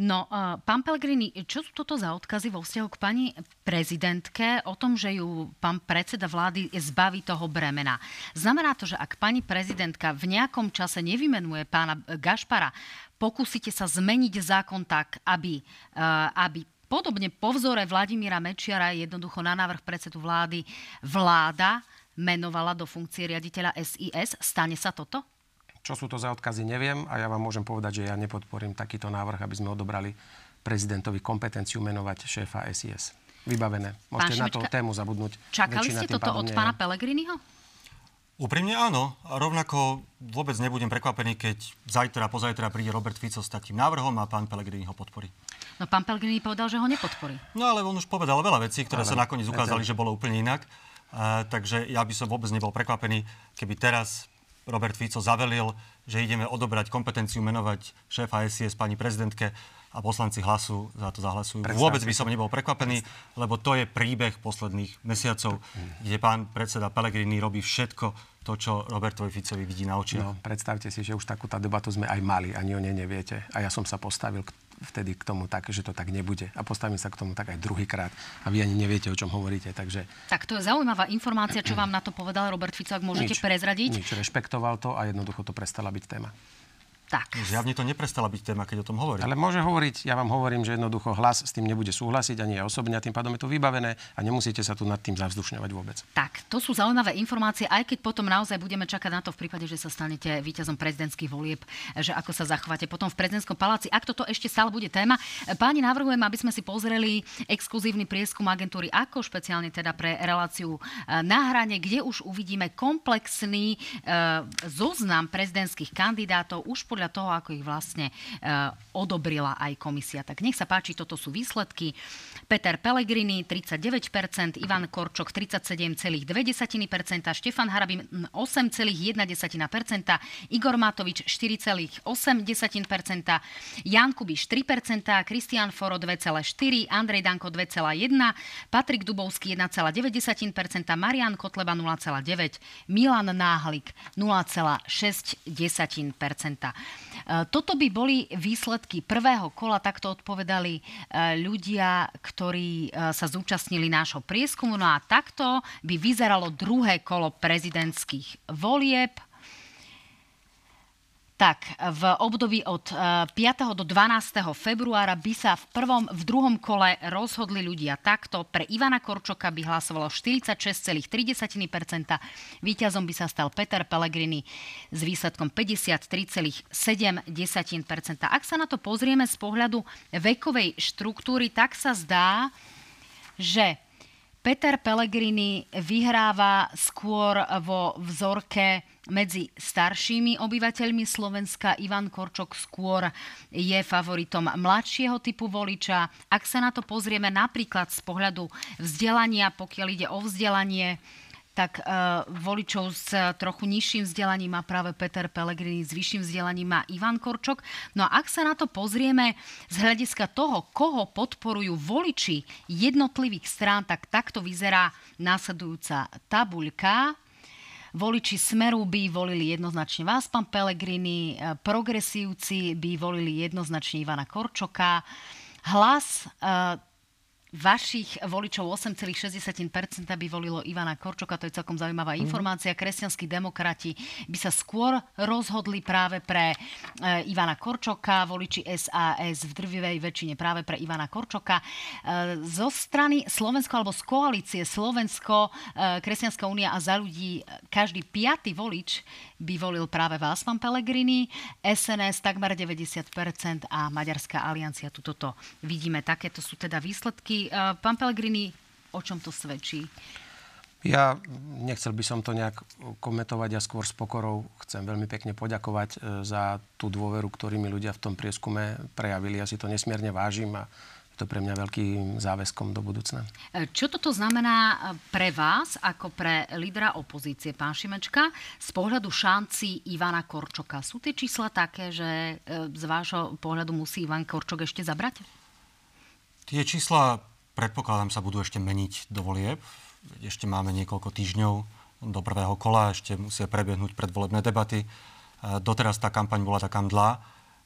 [SPEAKER 1] No, uh, pán Pellegrini, čo sú toto za odkazy vo vzťahu k pani prezidentke o tom, že ju pán predseda vlády zbaví toho bremena? Znamená to, že ak pani prezidentka v nejakom čase nevymenuje pána Gašpara, pokúsite sa zmeniť zákon tak, aby, uh, aby podobne po vzore Vladimíra Mečiara jednoducho na návrh predsedu vlády vláda menovala do funkcie riaditeľa SIS. Stane sa toto?
[SPEAKER 2] Čo sú to za odkazy, neviem a ja vám môžem povedať, že ja nepodporím takýto návrh, aby sme odobrali prezidentovi kompetenciu menovať šéfa SIS. Vybavené. Môžete Pán na tú tému zabudnúť.
[SPEAKER 1] Čakali ste toto od pána Pelegriniho?
[SPEAKER 3] Úprimne áno. A rovnako vôbec nebudem prekvapený, keď zajtra, pozajtra príde Robert Fico s takým návrhom a pán Pelegrini ho podporí.
[SPEAKER 1] No pán Pelegrini povedal, že ho nepodporí.
[SPEAKER 3] No ale on už povedal veľa vecí, ktoré ale, sa nakoniec ukázali, že bolo úplne inak. Uh, takže ja by som vôbec nebol prekvapený, keby teraz Robert Fico zavelil, že ideme odobrať kompetenciu menovať šéfa SIS pani prezidentke a poslanci hlasu za to zahlasujú. Predstavte. Vôbec by som nebol prekvapený, lebo to je príbeh posledných mesiacov, mm. kde pán predseda Pellegrini robí všetko to, čo Robertovi Ficovi vidí na očiach. No,
[SPEAKER 2] predstavte si, že už takúto debatu sme aj mali, ani o nej neviete. A ja som sa postavil vtedy k tomu tak, že to tak nebude. A postavím sa k tomu tak aj druhýkrát. A vy ani neviete, o čom hovoríte. Takže...
[SPEAKER 1] Tak to je zaujímavá informácia, čo vám na to povedal Robert Fico, ak môžete nič, prezradiť.
[SPEAKER 2] Nič, rešpektoval to a jednoducho to prestala byť téma.
[SPEAKER 1] Tak.
[SPEAKER 3] Zjavne to neprestala byť téma, keď o tom hovorí.
[SPEAKER 2] Ale môže hovoriť, ja vám hovorím, že jednoducho hlas s tým nebude súhlasiť, ani ja osobne, a tým pádom je to vybavené a nemusíte sa tu nad tým zavzdušňovať vôbec.
[SPEAKER 1] Tak, to sú zaujímavé informácie, aj keď potom naozaj budeme čakať na to v prípade, že sa stanete víťazom prezidentských volieb, že ako sa zachováte potom v prezidentskom paláci. Ak toto ešte stále bude téma, páni, navrhujem, aby sme si pozreli exkluzívny prieskum agentúry ako špeciálne teda pre reláciu e, na hrane, kde už uvidíme komplexný e, zoznam prezidentských kandidátov už podľa podľa toho, ako ich vlastne uh, odobrila aj komisia. Tak nech sa páči, toto sú výsledky. Peter Pellegrini 39%, Ivan Korčok 37,2%, Štefan Harabin 8,1%, Igor Matovič 4,8%, Jan Kubiš 3%, Kristian Foro 2,4%, Andrej Danko 2,1%, Patrik Dubovský 1,9%, Marian Kotleba 0,9%, Milan Náhlik 0,6%. E, toto by boli výsledky prvého kola, takto odpovedali e, ľudia, ktorí e, sa zúčastnili nášho prieskumu. No a takto by vyzeralo druhé kolo prezidentských volieb tak v období od 5. Eh, do 12. februára by sa v prvom, v druhom kole rozhodli ľudia takto. Pre Ivana Korčoka by hlasovalo 46,3%, víťazom by sa stal Peter Pellegrini s výsledkom 53,7%. Ak sa na to pozrieme z pohľadu vekovej štruktúry, tak sa zdá, že Peter Pellegrini vyhráva skôr vo vzorke medzi staršími obyvateľmi Slovenska. Ivan Korčok skôr je favoritom mladšieho typu voliča. Ak sa na to pozrieme napríklad z pohľadu vzdelania, pokiaľ ide o vzdelanie, tak uh, voličov s trochu nižším vzdelaním má práve Peter Pellegrini, s vyšším vzdelaním má Ivan Korčok. No a ak sa na to pozrieme z hľadiska toho, koho podporujú voliči jednotlivých strán, tak takto vyzerá následujúca tabuľka. Voliči Smeru by volili jednoznačne vás, pán Pellegrini, e, progresívci by volili jednoznačne Ivana Korčoka. Hlas e, vašich voličov 8,6% by volilo Ivana Korčoka, to je celkom zaujímavá mhm. informácia. Kresťanskí demokrati by sa skôr rozhodli práve pre e, Ivana Korčoka, voliči SAS v drvivej väčšine práve pre Ivana Korčoka. E, zo strany Slovensko alebo z koalície Slovensko, e, Kresťanská únia a za ľudí každý piatý volič by volil práve vás, pán Pellegrini. SNS takmer 90% a Maďarská aliancia, tu toto vidíme. Takéto sú teda výsledky Eh, pán Pellegrini, o čom to svedčí?
[SPEAKER 2] Ja nechcel by som to nejak komentovať a ja skôr s pokorou chcem veľmi pekne poďakovať eh, za tú dôveru, ktorými ľudia v tom prieskume prejavili. Ja si to nesmierne vážim a je to pre mňa veľkým záväzkom do budúcna.
[SPEAKER 1] Eh, čo toto znamená pre vás, ako pre lídra opozície, pán Šimečka, z pohľadu šanci Ivana Korčoka? Sú tie čísla také, že z vášho pohľadu musí Ivan Korčok ešte zabrať?
[SPEAKER 3] Tie čísla predpokladám sa budú ešte meniť do volieb. Ešte máme niekoľko týždňov do prvého kola, ešte musia prebiehnúť predvolebné debaty. Doteraz tá kampaň bola taká mdlá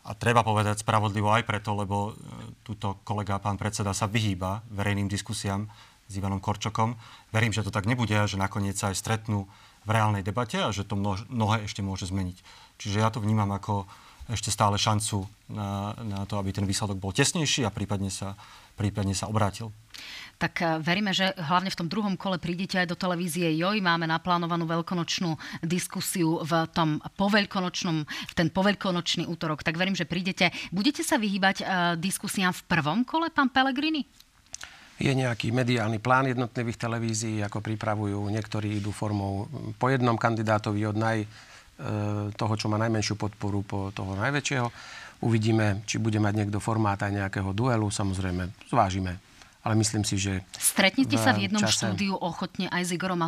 [SPEAKER 3] a treba povedať spravodlivo aj preto, lebo e, túto kolega, pán predseda, sa vyhýba verejným diskusiám s Ivanom Korčokom. Verím, že to tak nebude a že nakoniec sa aj stretnú v reálnej debate a že to mnohé ešte môže zmeniť. Čiže ja to vnímam ako ešte stále šancu na, na to, aby ten výsledok bol tesnejší a prípadne sa prípadne sa obrátil.
[SPEAKER 1] Tak eh, veríme, že hlavne v tom druhom kole prídete aj do televízie JOJ. Máme naplánovanú veľkonočnú diskusiu v tom poveľkonočnom, v ten poveľkonočný útorok. Tak verím, že prídete. Budete sa vyhýbať uh, diskusiám v prvom kole, pán Pellegrini?
[SPEAKER 2] Je nejaký mediálny plán jednotlivých televízií, ako pripravujú. Niektorí idú formou po jednom kandidátovi od naj, eh, toho, čo má najmenšiu podporu, po toho najväčšieho. Uvidíme, či bude mať niekto formát aj nejakého duelu. Samozrejme, zvážime ale myslím si, že...
[SPEAKER 1] Stretnete sa v jednom čase... štúdiu ochotne aj s Igorom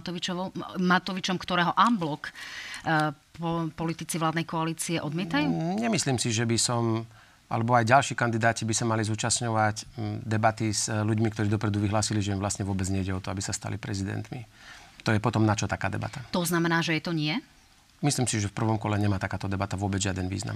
[SPEAKER 1] Matovičom, ktorého Amblok uh, po, politici vládnej koalície odmietajú?
[SPEAKER 2] Nemyslím si, že by som alebo aj ďalší kandidáti by sa mali zúčastňovať mm, debaty s e, ľuďmi, ktorí dopredu vyhlásili, že im vlastne vôbec nejde o to, aby sa stali prezidentmi. To je potom na čo taká debata.
[SPEAKER 1] To znamená, že je to nie?
[SPEAKER 2] Myslím si, že v prvom kole nemá takáto debata vôbec žiaden význam.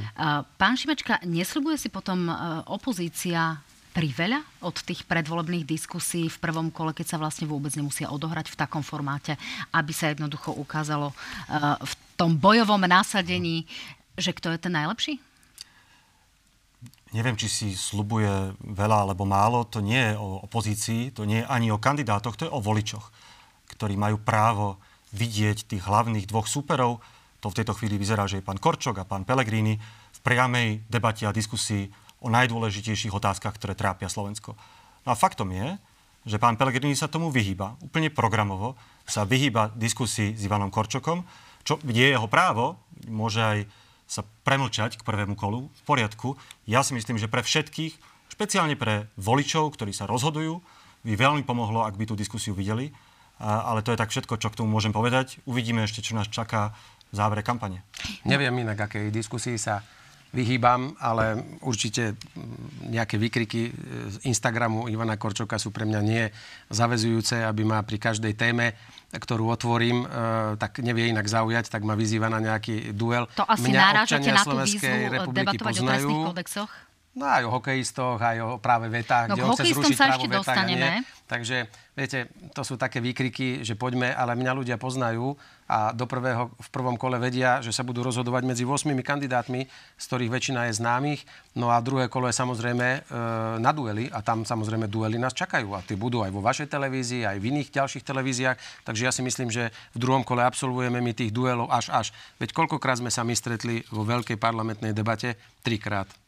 [SPEAKER 1] Pán Šimečka, nesľubuje si potom e, opozícia priveľa od tých predvolebných diskusí v prvom kole, keď sa vlastne vôbec nemusia odohrať v takom formáte, aby sa jednoducho ukázalo e, v tom bojovom násadení, že kto je ten najlepší?
[SPEAKER 3] neviem, či si slubuje veľa alebo málo, to nie je o opozícii, to nie je ani o kandidátoch, to je o voličoch, ktorí majú právo vidieť tých hlavných dvoch súperov. To v tejto chvíli vyzerá, že je pán Korčok a pán Pelegrini v priamej debate a diskusii o najdôležitejších otázkach, ktoré trápia Slovensko. No a faktom je, že pán Pelegrini sa tomu vyhýba. Úplne programovo sa vyhýba diskusii s Ivanom Korčokom, čo je jeho právo, môže aj sa premlčať k prvému kolu v poriadku. Ja si myslím, že pre všetkých, špeciálne pre voličov, ktorí sa rozhodujú, by veľmi pomohlo, ak by tú diskusiu videli. Ale to je tak všetko, čo k tomu môžem povedať. Uvidíme ešte, čo nás čaká v závere kampane.
[SPEAKER 2] Neviem inak, akej diskusii sa vyhýbam, ale určite nejaké výkriky z Instagramu Ivana Korčoka sú pre mňa nie zavezujúce, aby ma pri každej téme ktorú otvorím, e, tak nevie inak zaujať, tak ma vyzýva na nejaký duel.
[SPEAKER 1] To asi Mňa náražate na tú výzvu debatovať poznajú. o trestných kódexoch?
[SPEAKER 2] No aj o hokejistoch, aj o práve vetách, no, kde on chce zrušiť
[SPEAKER 1] sa ešte dostaneme.
[SPEAKER 2] Takže, viete, to sú také výkriky, že poďme, ale mňa ľudia poznajú a do prvého, v prvom kole vedia, že sa budú rozhodovať medzi 8 kandidátmi, z ktorých väčšina je známych. No a druhé kolo je samozrejme e, na duely a tam samozrejme duely nás čakajú. A tie budú aj vo vašej televízii, aj v iných ďalších televíziách. Takže ja si myslím, že v druhom kole absolvujeme my tých duelov až až. Veď koľkokrát sme sa my stretli vo veľkej parlamentnej debate? Trikrát.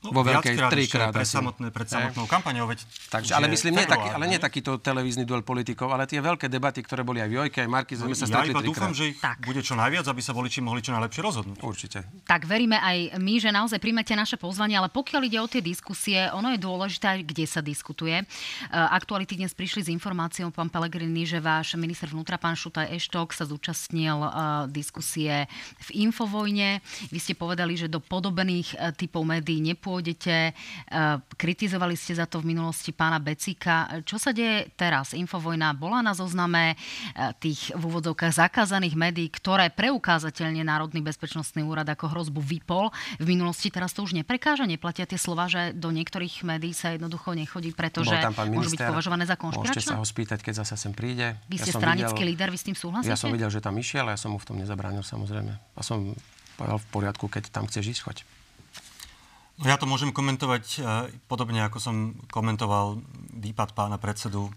[SPEAKER 3] No, vo veľkej trikrát. Pred, samotné, pred samotnou kampaňou. Veď
[SPEAKER 2] Takže, ale myslím, nie, taký, ale nie takýto televízny duel politikov, ale tie veľké debaty, ktoré boli aj v Jojke, aj Marky, sme sa stretli
[SPEAKER 3] Ja iba dúfam, že ich tak. bude čo najviac, aby sa voliči mohli čo najlepšie rozhodnúť.
[SPEAKER 2] Určite.
[SPEAKER 1] Tak veríme aj my, že naozaj príjmete naše pozvanie, ale pokiaľ ide o tie diskusie, ono je dôležité, kde sa diskutuje. E, aktuality dnes prišli s informáciou, pán Pelegrini, že váš minister vnútra, pán Šutaj Eštok, sa zúčastnil uh, diskusie v Infovojne. Vy ste povedali, že do podobných uh, typov médií nepôjdete. Eh, kritizovali ste za to v minulosti pána Becika. Čo sa deje teraz? Infovojna bola na zozname eh, tých v úvodzovkách zakázaných médií, ktoré preukázateľne Národný bezpečnostný úrad ako hrozbu vypol. V minulosti teraz to už neprekáža, neplatia tie slova, že do niektorých médií sa jednoducho nechodí, pretože môžu byť považované za konšpiračné?
[SPEAKER 2] Môžete sa ho spýtať, keď zase sem príde.
[SPEAKER 1] Vy ste ja stranický videl, líder, vy s tým súhlasíte?
[SPEAKER 2] Ja som videl, že tam išiel a ja som mu v tom nezabránil samozrejme. A som povedal v poriadku, keď tam chceš ísť, choď.
[SPEAKER 3] Ja to môžem komentovať e, podobne, ako som komentoval výpad pána predsedu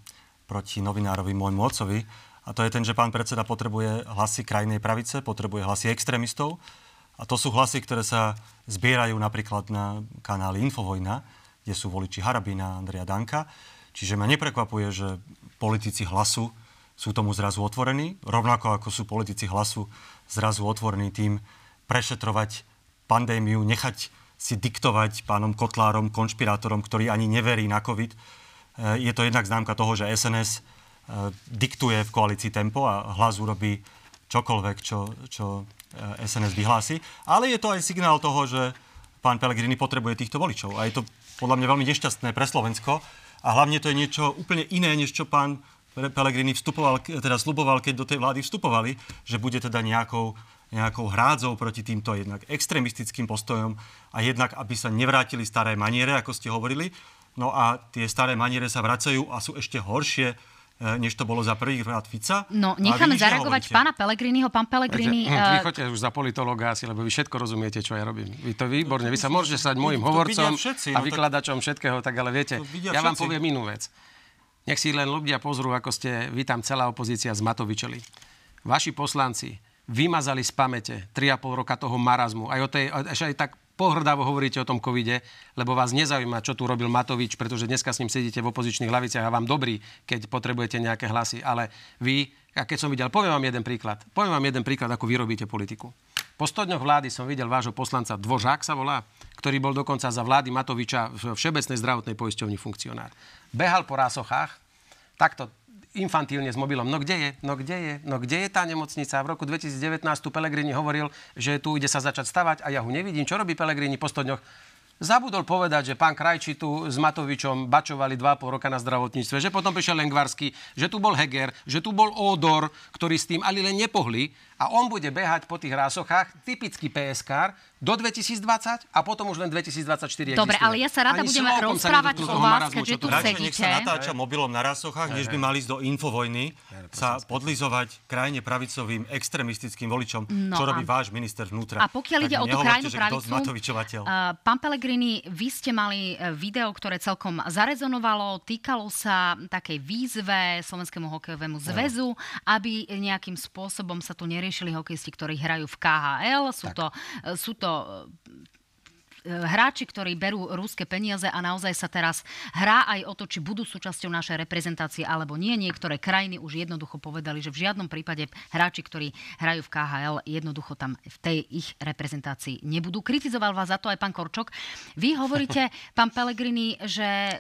[SPEAKER 3] proti novinárovi môjmu otcovi. A to je ten, že pán predseda potrebuje hlasy krajnej pravice, potrebuje hlasy extrémistov. A to sú hlasy, ktoré sa zbierajú napríklad na kanáli Infovojna, kde sú voliči Harabina Andrea Danka. Čiže ma neprekvapuje, že politici hlasu sú tomu zrazu otvorení, rovnako ako sú politici hlasu zrazu otvorení tým prešetrovať pandémiu, nechať si diktovať pánom Kotlárom, konšpirátorom, ktorý ani neverí na COVID. E, je to jednak známka toho, že SNS e, diktuje v koalícii tempo a hlas urobí čokoľvek, čo, čo SNS e, vyhlási. Ale je to aj signál toho, že pán Pellegrini potrebuje týchto voličov. A je to podľa mňa veľmi nešťastné pre Slovensko. A hlavne to je niečo úplne iné, než čo pán Pellegrini vstupoval, teda sluboval, keď do tej vlády vstupovali, že bude teda nejakou nejakou hrádzou proti týmto jednak extrémistickým postojom a jednak, aby sa nevrátili staré maniere, ako ste hovorili. No a tie staré maniere sa vracajú a sú ešte horšie e, než to bolo za prvý rád Fica.
[SPEAKER 1] No, necháme zareagovať pána Pelegriniho. Pán Pelegrini...
[SPEAKER 2] Viete, uh... Vy chodte už za politológa asi, lebo vy všetko rozumiete, čo ja robím. Vy to výborne. Vy sa môžete stať môjim hovorcom všetci, a no vykladačom všetkého, tak ale viete, ja vám všetci. poviem inú vec. Nech si len ľudia pozrú, ako ste vy tam celá opozícia z Matovičeli. Vaši poslanci vymazali z pamäte 3,5 roka toho marazmu. Aj o tej, aj tak pohrdavo hovoríte o tom covide, lebo vás nezaujíma, čo tu robil Matovič, pretože dneska s ním sedíte v opozičných hlaviciach a vám dobrý, keď potrebujete nejaké hlasy. Ale vy, a keď som videl, poviem vám jeden príklad. Poviem vám jeden príklad, ako vy robíte politiku. Po 100 dňoch vlády som videl vášho poslanca Dvožák sa volá, ktorý bol dokonca za vlády Matoviča v Všeobecnej zdravotnej poisťovni funkcionár. Behal po rásochách, takto infantilne s mobilom. No kde je? No kde je? No kde je tá nemocnica? V roku 2019 tu Pelegrini hovoril, že tu ide sa začať stavať a ja ho nevidím. Čo robí Pelegrini po 100 dňoch? Zabudol povedať, že pán Krajči tu s Matovičom bačovali 2,5 roka na zdravotníctve, že potom prišiel Lengvarsky, že tu bol Heger, že tu bol Ódor, ktorý s tým ani len nepohli a on bude behať po tých rásochách, typický PSK, do 2020 a potom už len 2024
[SPEAKER 1] Dobre, ale ja sa rada Ani budem rozprávať o vás, keďže tu sedíte.
[SPEAKER 3] nech sa natáča mobilom na rásochách, než by mali ísť do infovojny sa podlizovať krajine pravicovým extremistickým voličom, no čo robí váš minister vnútra.
[SPEAKER 1] A pokiaľ ide o tú krajinu
[SPEAKER 3] pravicu,
[SPEAKER 1] uh, pán Pelegrini, vy ste mali e, video, ktoré celkom zarezonovalo, týkalo sa takej výzve Slovenskému hokejovému zväzu, aby nejakým spôsobom sa tu neriešili hokejisti, ktorí hrajú v KHL. Sú to, e, sú to hráči, ktorí berú rúske peniaze a naozaj sa teraz hrá aj o to, či budú súčasťou našej reprezentácie alebo nie. Niektoré krajiny už jednoducho povedali, že v žiadnom prípade hráči, ktorí hrajú v KHL, jednoducho tam v tej ich reprezentácii nebudú. Kritizoval vás za to aj pán Korčok. Vy hovoríte, pán Pellegrini, že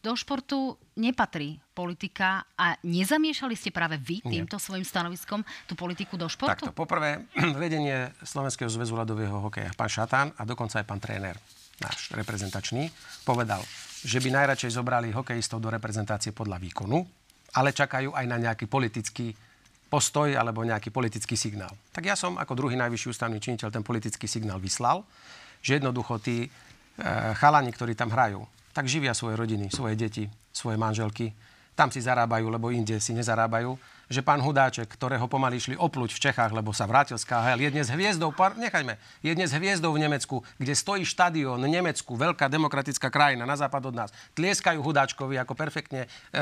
[SPEAKER 1] do športu nepatrí politika a nezamiešali ste práve vy týmto Nie. svojim stanoviskom tú politiku do športu?
[SPEAKER 2] Takto, poprvé, vedenie Slovenského zväzu ľadového hokeja, pán Šatán a dokonca aj pán tréner, náš reprezentačný, povedal, že by najradšej zobrali hokejistov do reprezentácie podľa výkonu, ale čakajú aj na nejaký politický postoj alebo nejaký politický signál. Tak ja som ako druhý najvyšší ústavný činiteľ ten politický signál vyslal, že jednoducho tí e, chalani, ktorí tam hrajú, tak živia svoje rodiny, svoje deti, svoje manželky, tam si zarábajú, lebo inde si nezarábajú. Že pán Hudáček, ktorého pomaly išli opluť v Čechách, lebo sa vrátil z KHL, je dnes hviezdou, nechajme, je dnes hviezdou v Nemecku, kde stojí štadión Nemecku, veľká demokratická krajina na západ od nás. Tlieskajú Hudáčkovi, ako perfektne e,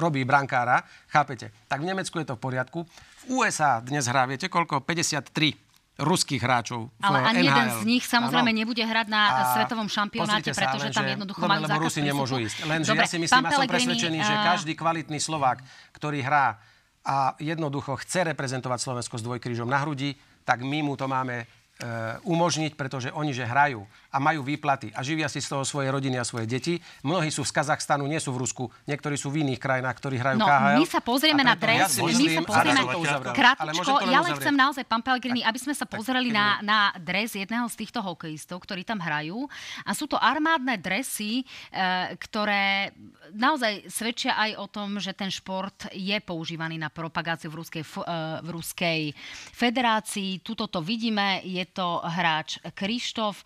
[SPEAKER 2] robí brankára, chápete? Tak v Nemecku je to v poriadku. V USA dnes hrá, viete koľko? 53 ruských hráčov.
[SPEAKER 1] Ale
[SPEAKER 2] ani
[SPEAKER 1] NHL. jeden z nich samozrejme ano. nebude hrať na a svetovom šampionáte, pretože tam jednoducho majú
[SPEAKER 2] zákaz Rusi nemôžu ísť. Lenže Dobre, ja si myslím a som presvedčený, že každý kvalitný Slovák, ktorý hrá a jednoducho chce reprezentovať Slovensko s dvojkrížom na hrudi, tak my mu to máme E, umožniť, pretože oni že hrajú a majú výplaty a živia si z toho svoje rodiny a svoje deti. Mnohí sú z Kazachstanu, nie sú v Rusku, niektorí sú v iných krajinách, ktorí hrajú
[SPEAKER 1] no,
[SPEAKER 2] KHL.
[SPEAKER 1] My sa pozrieme na dres, ja myslím, my sa pozrieme krátko, ja len chcem naozaj, pán Pellegrini, aby sme sa pozreli na, na dres jedného z týchto hokejistov, ktorí tam hrajú. A sú to armádne dresy, e, ktoré naozaj svedčia aj o tom, že ten šport je používaný na propagáciu v Ruskej, e, v Ruskej federácii. Tuto to vidíme, je to hráč Krištof.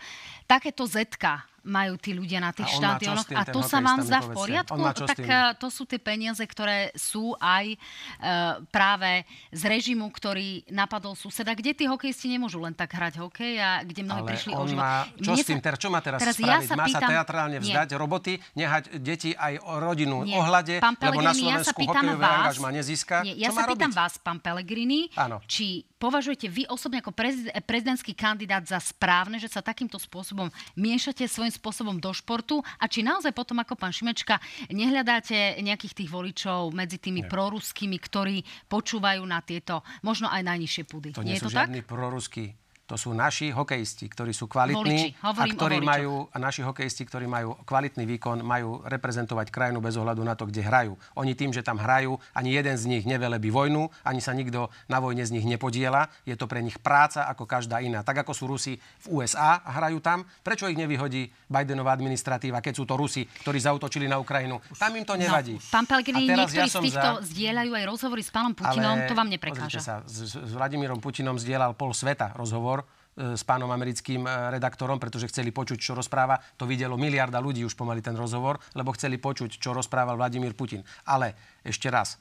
[SPEAKER 1] Takéto zetka majú tí ľudia na tých a štádionoch. A to sa vám zdá v poriadku? Tak uh, to sú tie peniaze, ktoré sú aj uh, práve z režimu, ktorý napadol suseda, kde tí hokejisti nemôžu len tak hrať hokej a kde mnohí prišli o život.
[SPEAKER 2] Čo s tým, sa, čo má teraz, teraz spraviť? Ja sa má pýtam, sa teatrálne vzdať nie. roboty, nehať deti aj rodinu nie. ohľade, pán lebo na Slovensku ja hokejové angažma nezíska.
[SPEAKER 1] Nie, ja
[SPEAKER 2] čo
[SPEAKER 1] sa pýtam
[SPEAKER 2] robiť?
[SPEAKER 1] vás, pán Pellegrini, Áno. či považujete vy osobne ako prezidentský kandidát za správne, že sa takýmto spôsobom miešate svojím spôsobom do športu a či naozaj potom ako pán Šimečka nehľadáte nejakých tých voličov medzi tými Nie. proruskými, ktorí počúvajú na tieto možno aj najnižšie pudy.
[SPEAKER 2] To nie, nie sú to žiadni proruskí to sú naši hokejisti, ktorí sú kvalitní a, ktorí majú, a naši hokejisti, ktorí majú kvalitný výkon, majú reprezentovať krajinu bez ohľadu na to, kde hrajú. Oni tým, že tam hrajú, ani jeden z nich nevelebí vojnu, ani sa nikto na vojne z nich nepodiela. Je to pre nich práca ako každá iná. Tak ako sú Rusi v USA a hrajú tam, prečo ich nevyhodí Bidenová administratíva, keď sú to Rusi, ktorí zautočili na Ukrajinu? Tam im to nevadí. No,
[SPEAKER 1] pán Pellegrini, niektorí ja z týchto za... zdieľajú aj rozhovory s pánom Putinom, ale, to vám neprekáža.
[SPEAKER 2] Sa, s, s Vladimírom Putinom zdieľal pol sveta rozhovor s pánom americkým e, redaktorom, pretože chceli počuť, čo rozpráva. To videlo miliarda ľudí už pomaly ten rozhovor, lebo chceli počuť, čo rozprával Vladimír Putin. Ale ešte raz,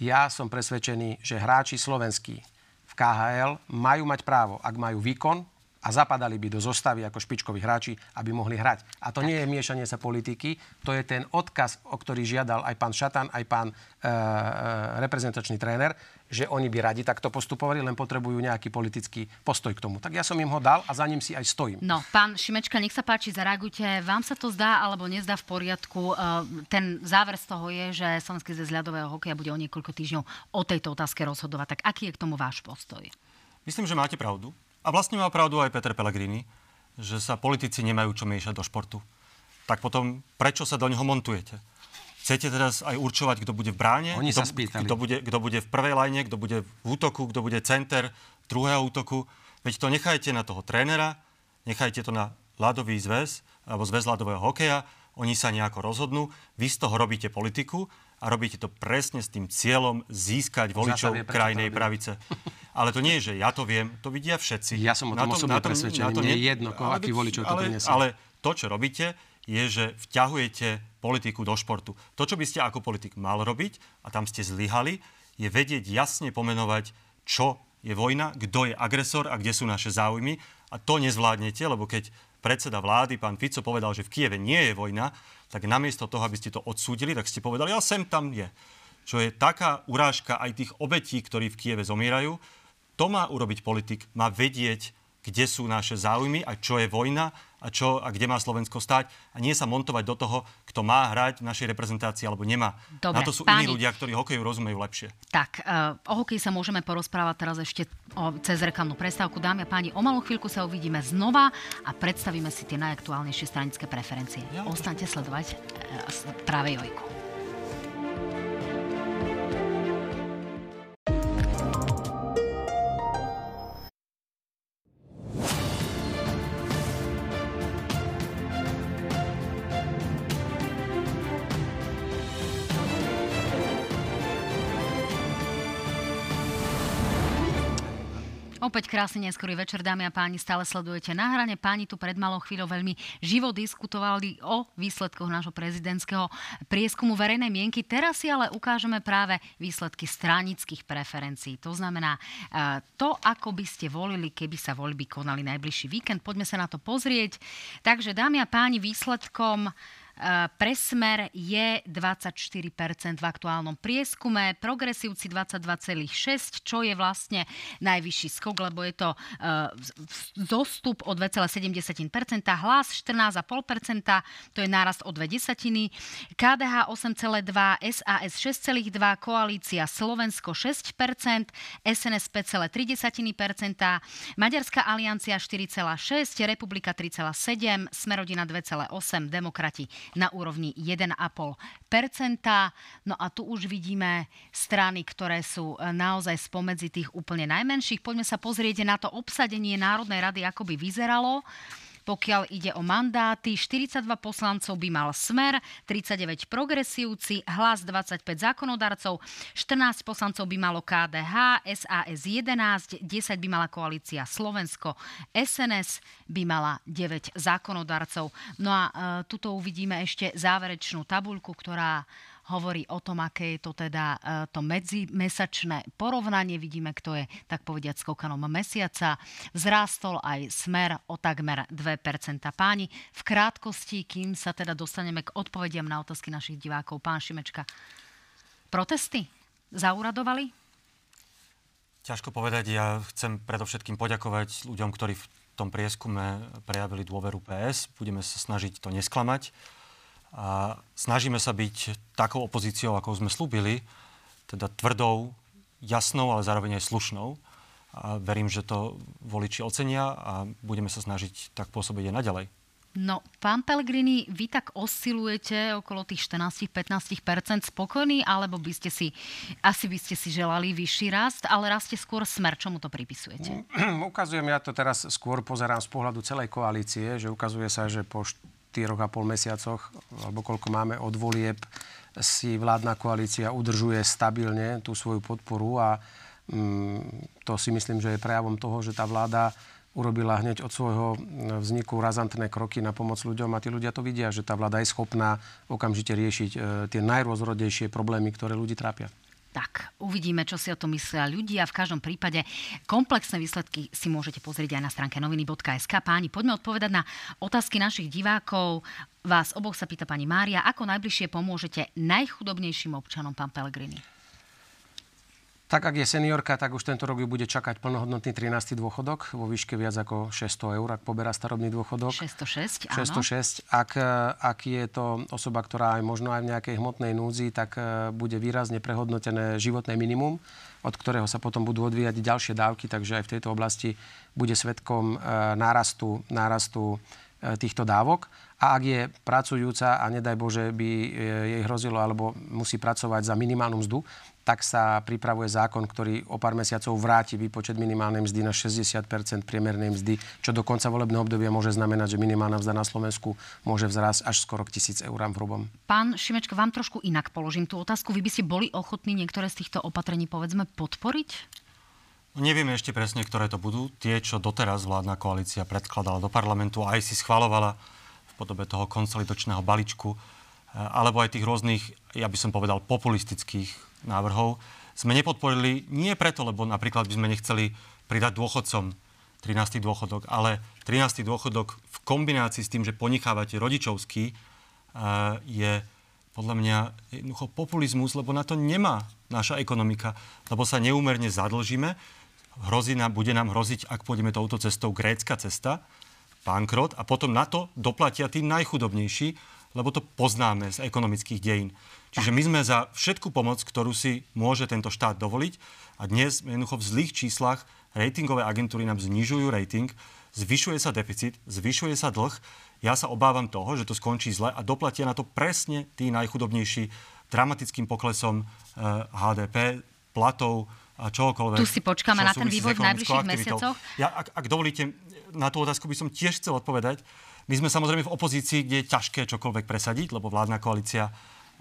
[SPEAKER 2] ja som presvedčený, že hráči slovenskí v KHL majú mať právo, ak majú výkon, a zapadali by do zostavy ako špičkoví hráči, aby mohli hrať. A to nie je miešanie sa politiky, to je ten odkaz, o ktorý žiadal aj pán Šatan, aj pán e, e, reprezentačný tréner, že oni by radi takto postupovali, len potrebujú nejaký politický postoj k tomu. Tak ja som im ho dal a za ním si aj stojím.
[SPEAKER 1] No, pán Šimečka, nech sa páči, zareagujte. Vám sa to zdá alebo nezdá v poriadku? E, ten záver z toho je, že Slovenský zväz ľadového hokeja bude o niekoľko týždňov o tejto otázke rozhodovať. Tak aký je k tomu váš postoj?
[SPEAKER 3] Myslím, že máte pravdu A vlastne má pravdu aj Peter Pellegrini, že sa politici nemajú čo miešať do športu. Tak potom prečo sa do neho montujete? Chcete teraz aj určovať, kto bude v bráne?
[SPEAKER 2] Oni
[SPEAKER 3] kto,
[SPEAKER 2] sa spýtali.
[SPEAKER 3] Kto bude, kto bude v prvej lajne, kto bude v útoku, kto bude center druhého útoku. Veď to nechajte na toho trénera, nechajte to na ľadový zväz, alebo zväz ľadového hokeja, oni sa nejako rozhodnú, vy z toho robíte politiku a robíte to presne s tým cieľom získať voličov
[SPEAKER 2] vie, prečo
[SPEAKER 3] krajnej
[SPEAKER 2] to
[SPEAKER 3] pravice. Ale to nie je, že ja to viem, to vidia všetci.
[SPEAKER 2] Ja som o tom osobne presvedčený, mne je jedno, koho- aký voličov to
[SPEAKER 3] ale,
[SPEAKER 2] prinesie.
[SPEAKER 3] Ale to, čo robíte, je, že vťahujete politiku do športu. To, čo by ste ako politik mal robiť, a tam ste zlyhali, je vedieť jasne pomenovať, čo je vojna, kto je agresor a kde sú naše záujmy. A to nezvládnete, lebo keď predseda vlády, pán Fico, povedal, že v Kieve nie je vojna, tak namiesto toho, aby ste to odsúdili, tak ste povedali, ale sem tam je. Čo je taká urážka aj tých obetí, ktorí v Kieve zomierajú. To má urobiť politik, má vedieť, kde sú naše záujmy a čo je vojna a, čo, a kde má Slovensko stať. A nie sa montovať do toho, kto má hrať v našej reprezentácii alebo nemá.
[SPEAKER 1] Dobre,
[SPEAKER 3] Na to sú
[SPEAKER 1] páni.
[SPEAKER 3] iní ľudia, ktorí hokeju rozumejú lepšie.
[SPEAKER 1] Tak, e, o hokeji sa môžeme porozprávať teraz ešte o, cez reklamnú prestávku. Dámy a páni, o malú chvíľku sa uvidíme znova a predstavíme si tie najaktuálnejšie stranické preferencie.
[SPEAKER 3] Ja,
[SPEAKER 1] Ostaňte sledovať e, práve Jojku. Opäť krásny neskorý večer, dámy a páni, stále sledujete na hrane. Páni tu pred malou chvíľou veľmi živo diskutovali o výsledkoch nášho prezidentského prieskumu verejnej mienky. Teraz si ale ukážeme práve výsledky stranických preferencií. To znamená eh, to, ako by ste volili, keby sa voľby konali najbližší víkend. Poďme sa na to pozrieť. Takže, dámy a páni, výsledkom Eh, Pre smer je 24% v aktuálnom prieskume, progresívci 22,6%, čo je vlastne najvyšší skok, lebo je to eh, zostup o 2,7%, hlas 14,5%, to je nárast o 2 desatiny, KDH 8,2%, SAS 6,2%, koalícia Slovensko 6%, SNS 5,3%, Maďarská aliancia 4,6%, Republika 3,7%, Smerodina 2,8%, Demokrati na úrovni 1,5%. No a tu už vidíme strany, ktoré sú e, naozaj spomedzi tých úplne najmenších. Poďme sa pozrieť na to obsadenie Národnej rady, ako by vyzeralo. Pokiaľ ide o mandáty, 42 poslancov by mal Smer, 39 progresívci, hlas 25 zákonodarcov, 14 poslancov by malo KDH, SAS 11, 10 by mala koalícia Slovensko, SNS by mala 9 zákonodarcov. No a e, tuto uvidíme ešte záverečnú tabuľku, ktorá hovorí o tom, aké je to teda e, to medzimesačné porovnanie. Vidíme, kto je, tak povediať, skokanom mesiaca. Vzrástol aj smer o takmer 2%. Páni, v krátkosti, kým sa teda dostaneme k odpovediam na otázky našich divákov. Pán Šimečka, protesty zauradovali?
[SPEAKER 3] Ťažko povedať, ja chcem predovšetkým poďakovať ľuďom, ktorí v tom prieskume prejavili dôveru PS. Budeme sa snažiť to nesklamať. A snažíme sa byť takou opozíciou, ako sme slúbili, teda tvrdou, jasnou, ale zároveň aj slušnou. A verím, že to voliči ocenia a budeme sa snažiť tak pôsobiť aj naďalej.
[SPEAKER 1] No, pán Pellegrini, vy tak oscilujete okolo tých 14-15% spokojní, alebo by ste si, asi by ste si želali vyšší rast, ale rastie skôr smer. Čomu to pripisujete?
[SPEAKER 2] Ukazujem, ja to teraz skôr pozerám z pohľadu celej koalície, že ukazuje sa, že po štyroch a pol mesiacoch, alebo koľko máme od volieb, si vládna koalícia udržuje stabilne tú svoju podporu a mm, to si myslím, že je prejavom toho, že tá vláda urobila hneď od svojho vzniku razantné kroky na pomoc ľuďom a tí ľudia to vidia, že tá vláda je schopná okamžite riešiť e, tie najrôzrodejšie problémy, ktoré ľudí trápia.
[SPEAKER 1] Tak, uvidíme, čo si o tom myslia ľudia. V každom prípade komplexné výsledky si môžete pozrieť aj na stránke noviny.sk. Páni, poďme odpovedať na otázky našich divákov. Vás oboch sa pýta pani Mária, ako najbližšie pomôžete najchudobnejším občanom, pán Pellegrini?
[SPEAKER 2] Tak ak je seniorka, tak už tento rok ju bude čakať plnohodnotný 13. dôchodok vo výške viac ako 600 eur, ak poberá starobný dôchodok.
[SPEAKER 1] 606,
[SPEAKER 2] áno. 606. Ak, e, ak je to osoba, ktorá aj možno aj v nejakej hmotnej núdzi, tak e, bude výrazne prehodnotené životné minimum, od ktorého sa potom budú odvíjať ďalšie dávky, takže aj v tejto oblasti bude svetkom e, nárastu, nárastu týchto dávok. A ak je pracujúca a nedaj Bože by jej hrozilo alebo musí pracovať za minimálnu mzdu, tak sa pripravuje zákon, ktorý o pár mesiacov vráti výpočet minimálnej mzdy na 60% priemernej mzdy, čo do konca volebného obdobia môže znamenať, že minimálna mzda na Slovensku môže vzrásť až skoro k tisíc eurám v hrubom.
[SPEAKER 1] Pán Šimečko, vám trošku inak položím tú otázku. Vy by ste boli ochotní niektoré z týchto opatrení, povedzme, podporiť?
[SPEAKER 3] Nevieme ešte presne, ktoré to budú. Tie, čo doteraz vládna koalícia predkladala do parlamentu a aj si schvalovala v podobe toho konsolidočného balíčku, eh, alebo aj tých rôznych, ja by som povedal, populistických návrhov sme nepodporili nie preto, lebo napríklad by sme nechceli pridať dôchodcom 13. dôchodok, ale 13. dôchodok v kombinácii s tým, že ponechávate rodičovský, eh, je podľa mňa jednoducho populizmus, lebo na to nemá naša ekonomika, lebo sa neúmerne zadlžíme. Hrozí nám, bude nám hroziť, ak pôjdeme touto cestou, grécka cesta, bankrot a potom na to doplatia tí najchudobnejší, lebo to poznáme z ekonomických dejín. Čiže my sme za všetku pomoc, ktorú si môže tento štát dovoliť a dnes jednoducho v zlých číslach ratingové agentúry nám znižujú rating, zvyšuje sa deficit, zvyšuje sa dlh. Ja sa obávam toho, že to skončí zle a doplatia na to presne tí najchudobnejší dramatickým poklesom eh, HDP, platov a čohokoľvek.
[SPEAKER 1] Tu si počkáme na ten vývoj v najbližších mesiacoch.
[SPEAKER 3] Ja, ak, ak dovolíte, na tú otázku by som tiež chcel odpovedať. My sme samozrejme v opozícii, kde je ťažké čokoľvek presadiť, lebo vládna koalícia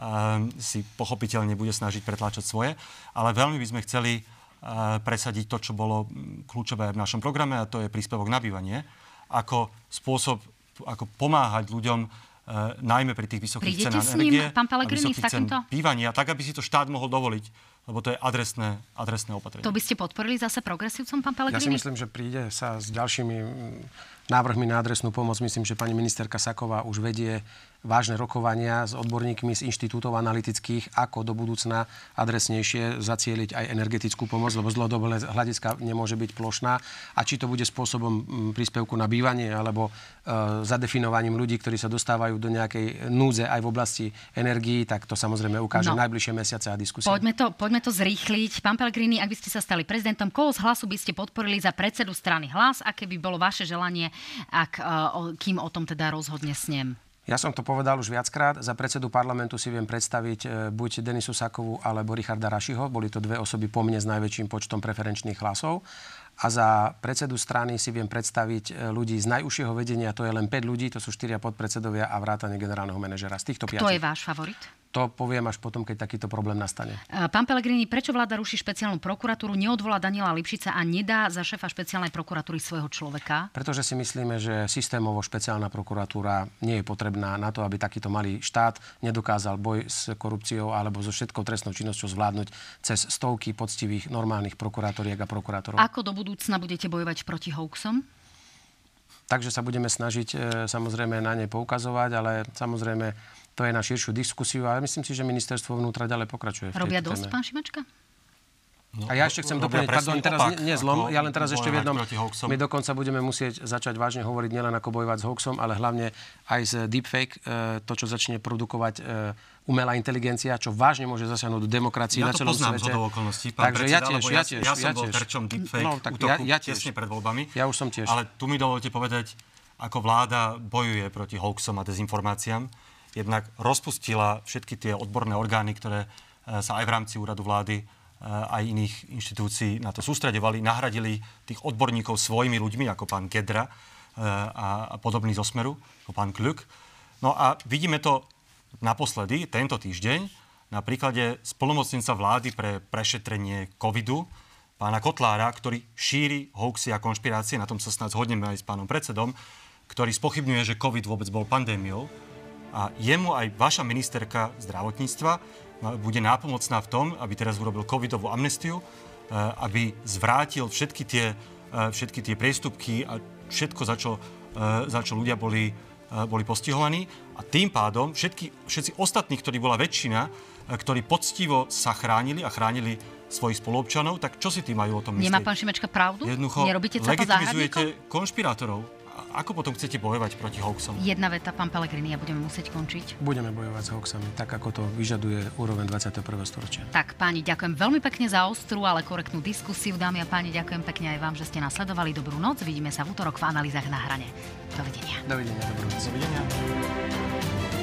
[SPEAKER 3] Ehm, si pochopiteľne bude snažiť pretláčať svoje, ale veľmi by sme chceli ehm, presadiť to, čo bolo kľúčové v našom programe, a to je príspevok na bývanie, ako spôsob, ako pomáhať ľuďom Uh, najmä pri tých vysokých
[SPEAKER 1] Prídete
[SPEAKER 3] cenách
[SPEAKER 1] energie pán a vysokých cen
[SPEAKER 3] bývania, tak aby si to štát mohol dovoliť, lebo to je adresné, adresné opatrenie.
[SPEAKER 1] To by ste podporili zase progresívcom, pán Pelegrini?
[SPEAKER 2] Ja si myslím, že príde sa s ďalšími návrhmi na adresnú pomoc. Myslím, že pani ministerka Saková už vedie vážne rokovania s odborníkmi z inštitútov analytických, ako do budúcna adresnejšie zacieliť aj energetickú pomoc, lebo z dlhodobého hľadiska nemôže byť plošná. A či to bude spôsobom príspevku na bývanie alebo e, zadefinovaním ľudí, ktorí sa dostávajú do nejakej núze aj v oblasti energií, tak to samozrejme ukáže no. najbližšie mesiace a diskusie.
[SPEAKER 1] Poďme to, poďme to zrýchliť. Pán Pellegrini, ak by ste sa stali prezidentom, koho z hlasu by ste podporili za predsedu strany hlas, aké by bolo vaše želanie, ak, e, kým o tom teda rozhodne snem?
[SPEAKER 2] Ja som to povedal už viackrát. Za predsedu parlamentu si viem predstaviť e, buď Denisu Sakovú alebo Richarda Rašiho. Boli to dve osoby po mne s najväčším počtom preferenčných hlasov. A za predsedu strany si viem predstaviť e, ľudí z najúžšieho vedenia. To je len 5 ľudí, to sú 4 podpredsedovia a vrátane generálneho manažera. Z týchto
[SPEAKER 1] Kto je váš favorit?
[SPEAKER 2] To poviem až potom, keď takýto problém nastane.
[SPEAKER 1] Pán Pelegrini, prečo vláda ruší špeciálnu prokuratúru, neodvolá Daniela Lipšica a nedá za šéfa špeciálnej prokuratúry svojho človeka?
[SPEAKER 2] Pretože si myslíme, že systémovo špeciálna prokuratúra nie je potrebná na to, aby takýto malý štát nedokázal boj s korupciou alebo so všetkou trestnou činnosťou zvládnuť cez stovky poctivých normálnych prokurátoriek a prokurátorov.
[SPEAKER 1] Ako do budúcna budete bojovať proti hoaxom?
[SPEAKER 2] Takže sa budeme snažiť e, samozrejme na ne poukazovať, ale samozrejme to je na širšiu diskusiu a myslím si, že ministerstvo vnútra ďalej pokračuje.
[SPEAKER 1] Robia dosť, téme. pán Šimačka?
[SPEAKER 2] No, a ja ešte chcem doplniť, pardon, teraz nie, nie zlom, ja len teraz ešte v jednom, my dokonca budeme musieť začať vážne hovoriť nielen ako bojovať s hoaxom, ale hlavne aj z deepfake, e, to, čo začne produkovať e, umelá inteligencia, čo vážne môže zasiahnuť do demokracie
[SPEAKER 3] ja
[SPEAKER 2] na celom
[SPEAKER 3] svete. Ja to okolností, pán Takže predseda, ja tiež, ja tiež. Ja, ja som bol terčom deepfake no, tak útoku ja, ja tiež. tesne pred voľbami.
[SPEAKER 2] Ja už som tiež.
[SPEAKER 3] Ale tu mi dovolte povedať, ako vláda bojuje proti hoaxom a dezinformáciám jednak rozpustila všetky tie odborné orgány, ktoré e, sa aj v rámci úradu vlády e, aj iných inštitúcií na to sústredovali, nahradili tých odborníkov svojimi ľuďmi, ako pán Gedra e, a, podobný zo Smeru, ako pán Kľuk. No a vidíme to naposledy, tento týždeň, na príklade spolumocnenca vlády pre prešetrenie covidu, pána Kotlára, ktorý šíri hoaxy a konšpirácie, na tom sa snad zhodneme aj s pánom predsedom, ktorý spochybňuje, že covid vôbec bol pandémiou a jemu aj vaša ministerka zdravotníctva bude nápomocná v tom, aby teraz urobil covidovú amnestiu, e, aby zvrátil všetky tie, e, všetky tie priestupky a všetko, za čo, e, za čo ľudia boli, boli postihovaní. A tým pádom všetky, všetci ostatní, ktorí bola väčšina, ktorí poctivo sa chránili a chránili svojich spoluobčanov, tak čo si tí majú o tom myslieť?
[SPEAKER 1] Nemá pán Šimečka pravdu?
[SPEAKER 3] Jednoducho
[SPEAKER 1] Nerobíte
[SPEAKER 3] legitimizujete konšpirátorov. Ako potom chcete bojovať proti hoaxom?
[SPEAKER 1] Jedna veta, pán Pelegrini, a budeme musieť končiť.
[SPEAKER 2] Budeme bojovať s hoaxami, tak ako to vyžaduje úroveň 21. storočia.
[SPEAKER 1] Tak, páni, ďakujem veľmi pekne za ostrú, ale korektnú diskusiu. Dámy a páni, ďakujem pekne aj vám, že ste nasledovali. Dobrú noc. Vidíme sa v útorok v analýzach na hrane. Dovidenia.
[SPEAKER 2] Dovidenia, dobrú noc.
[SPEAKER 3] Dovidenia.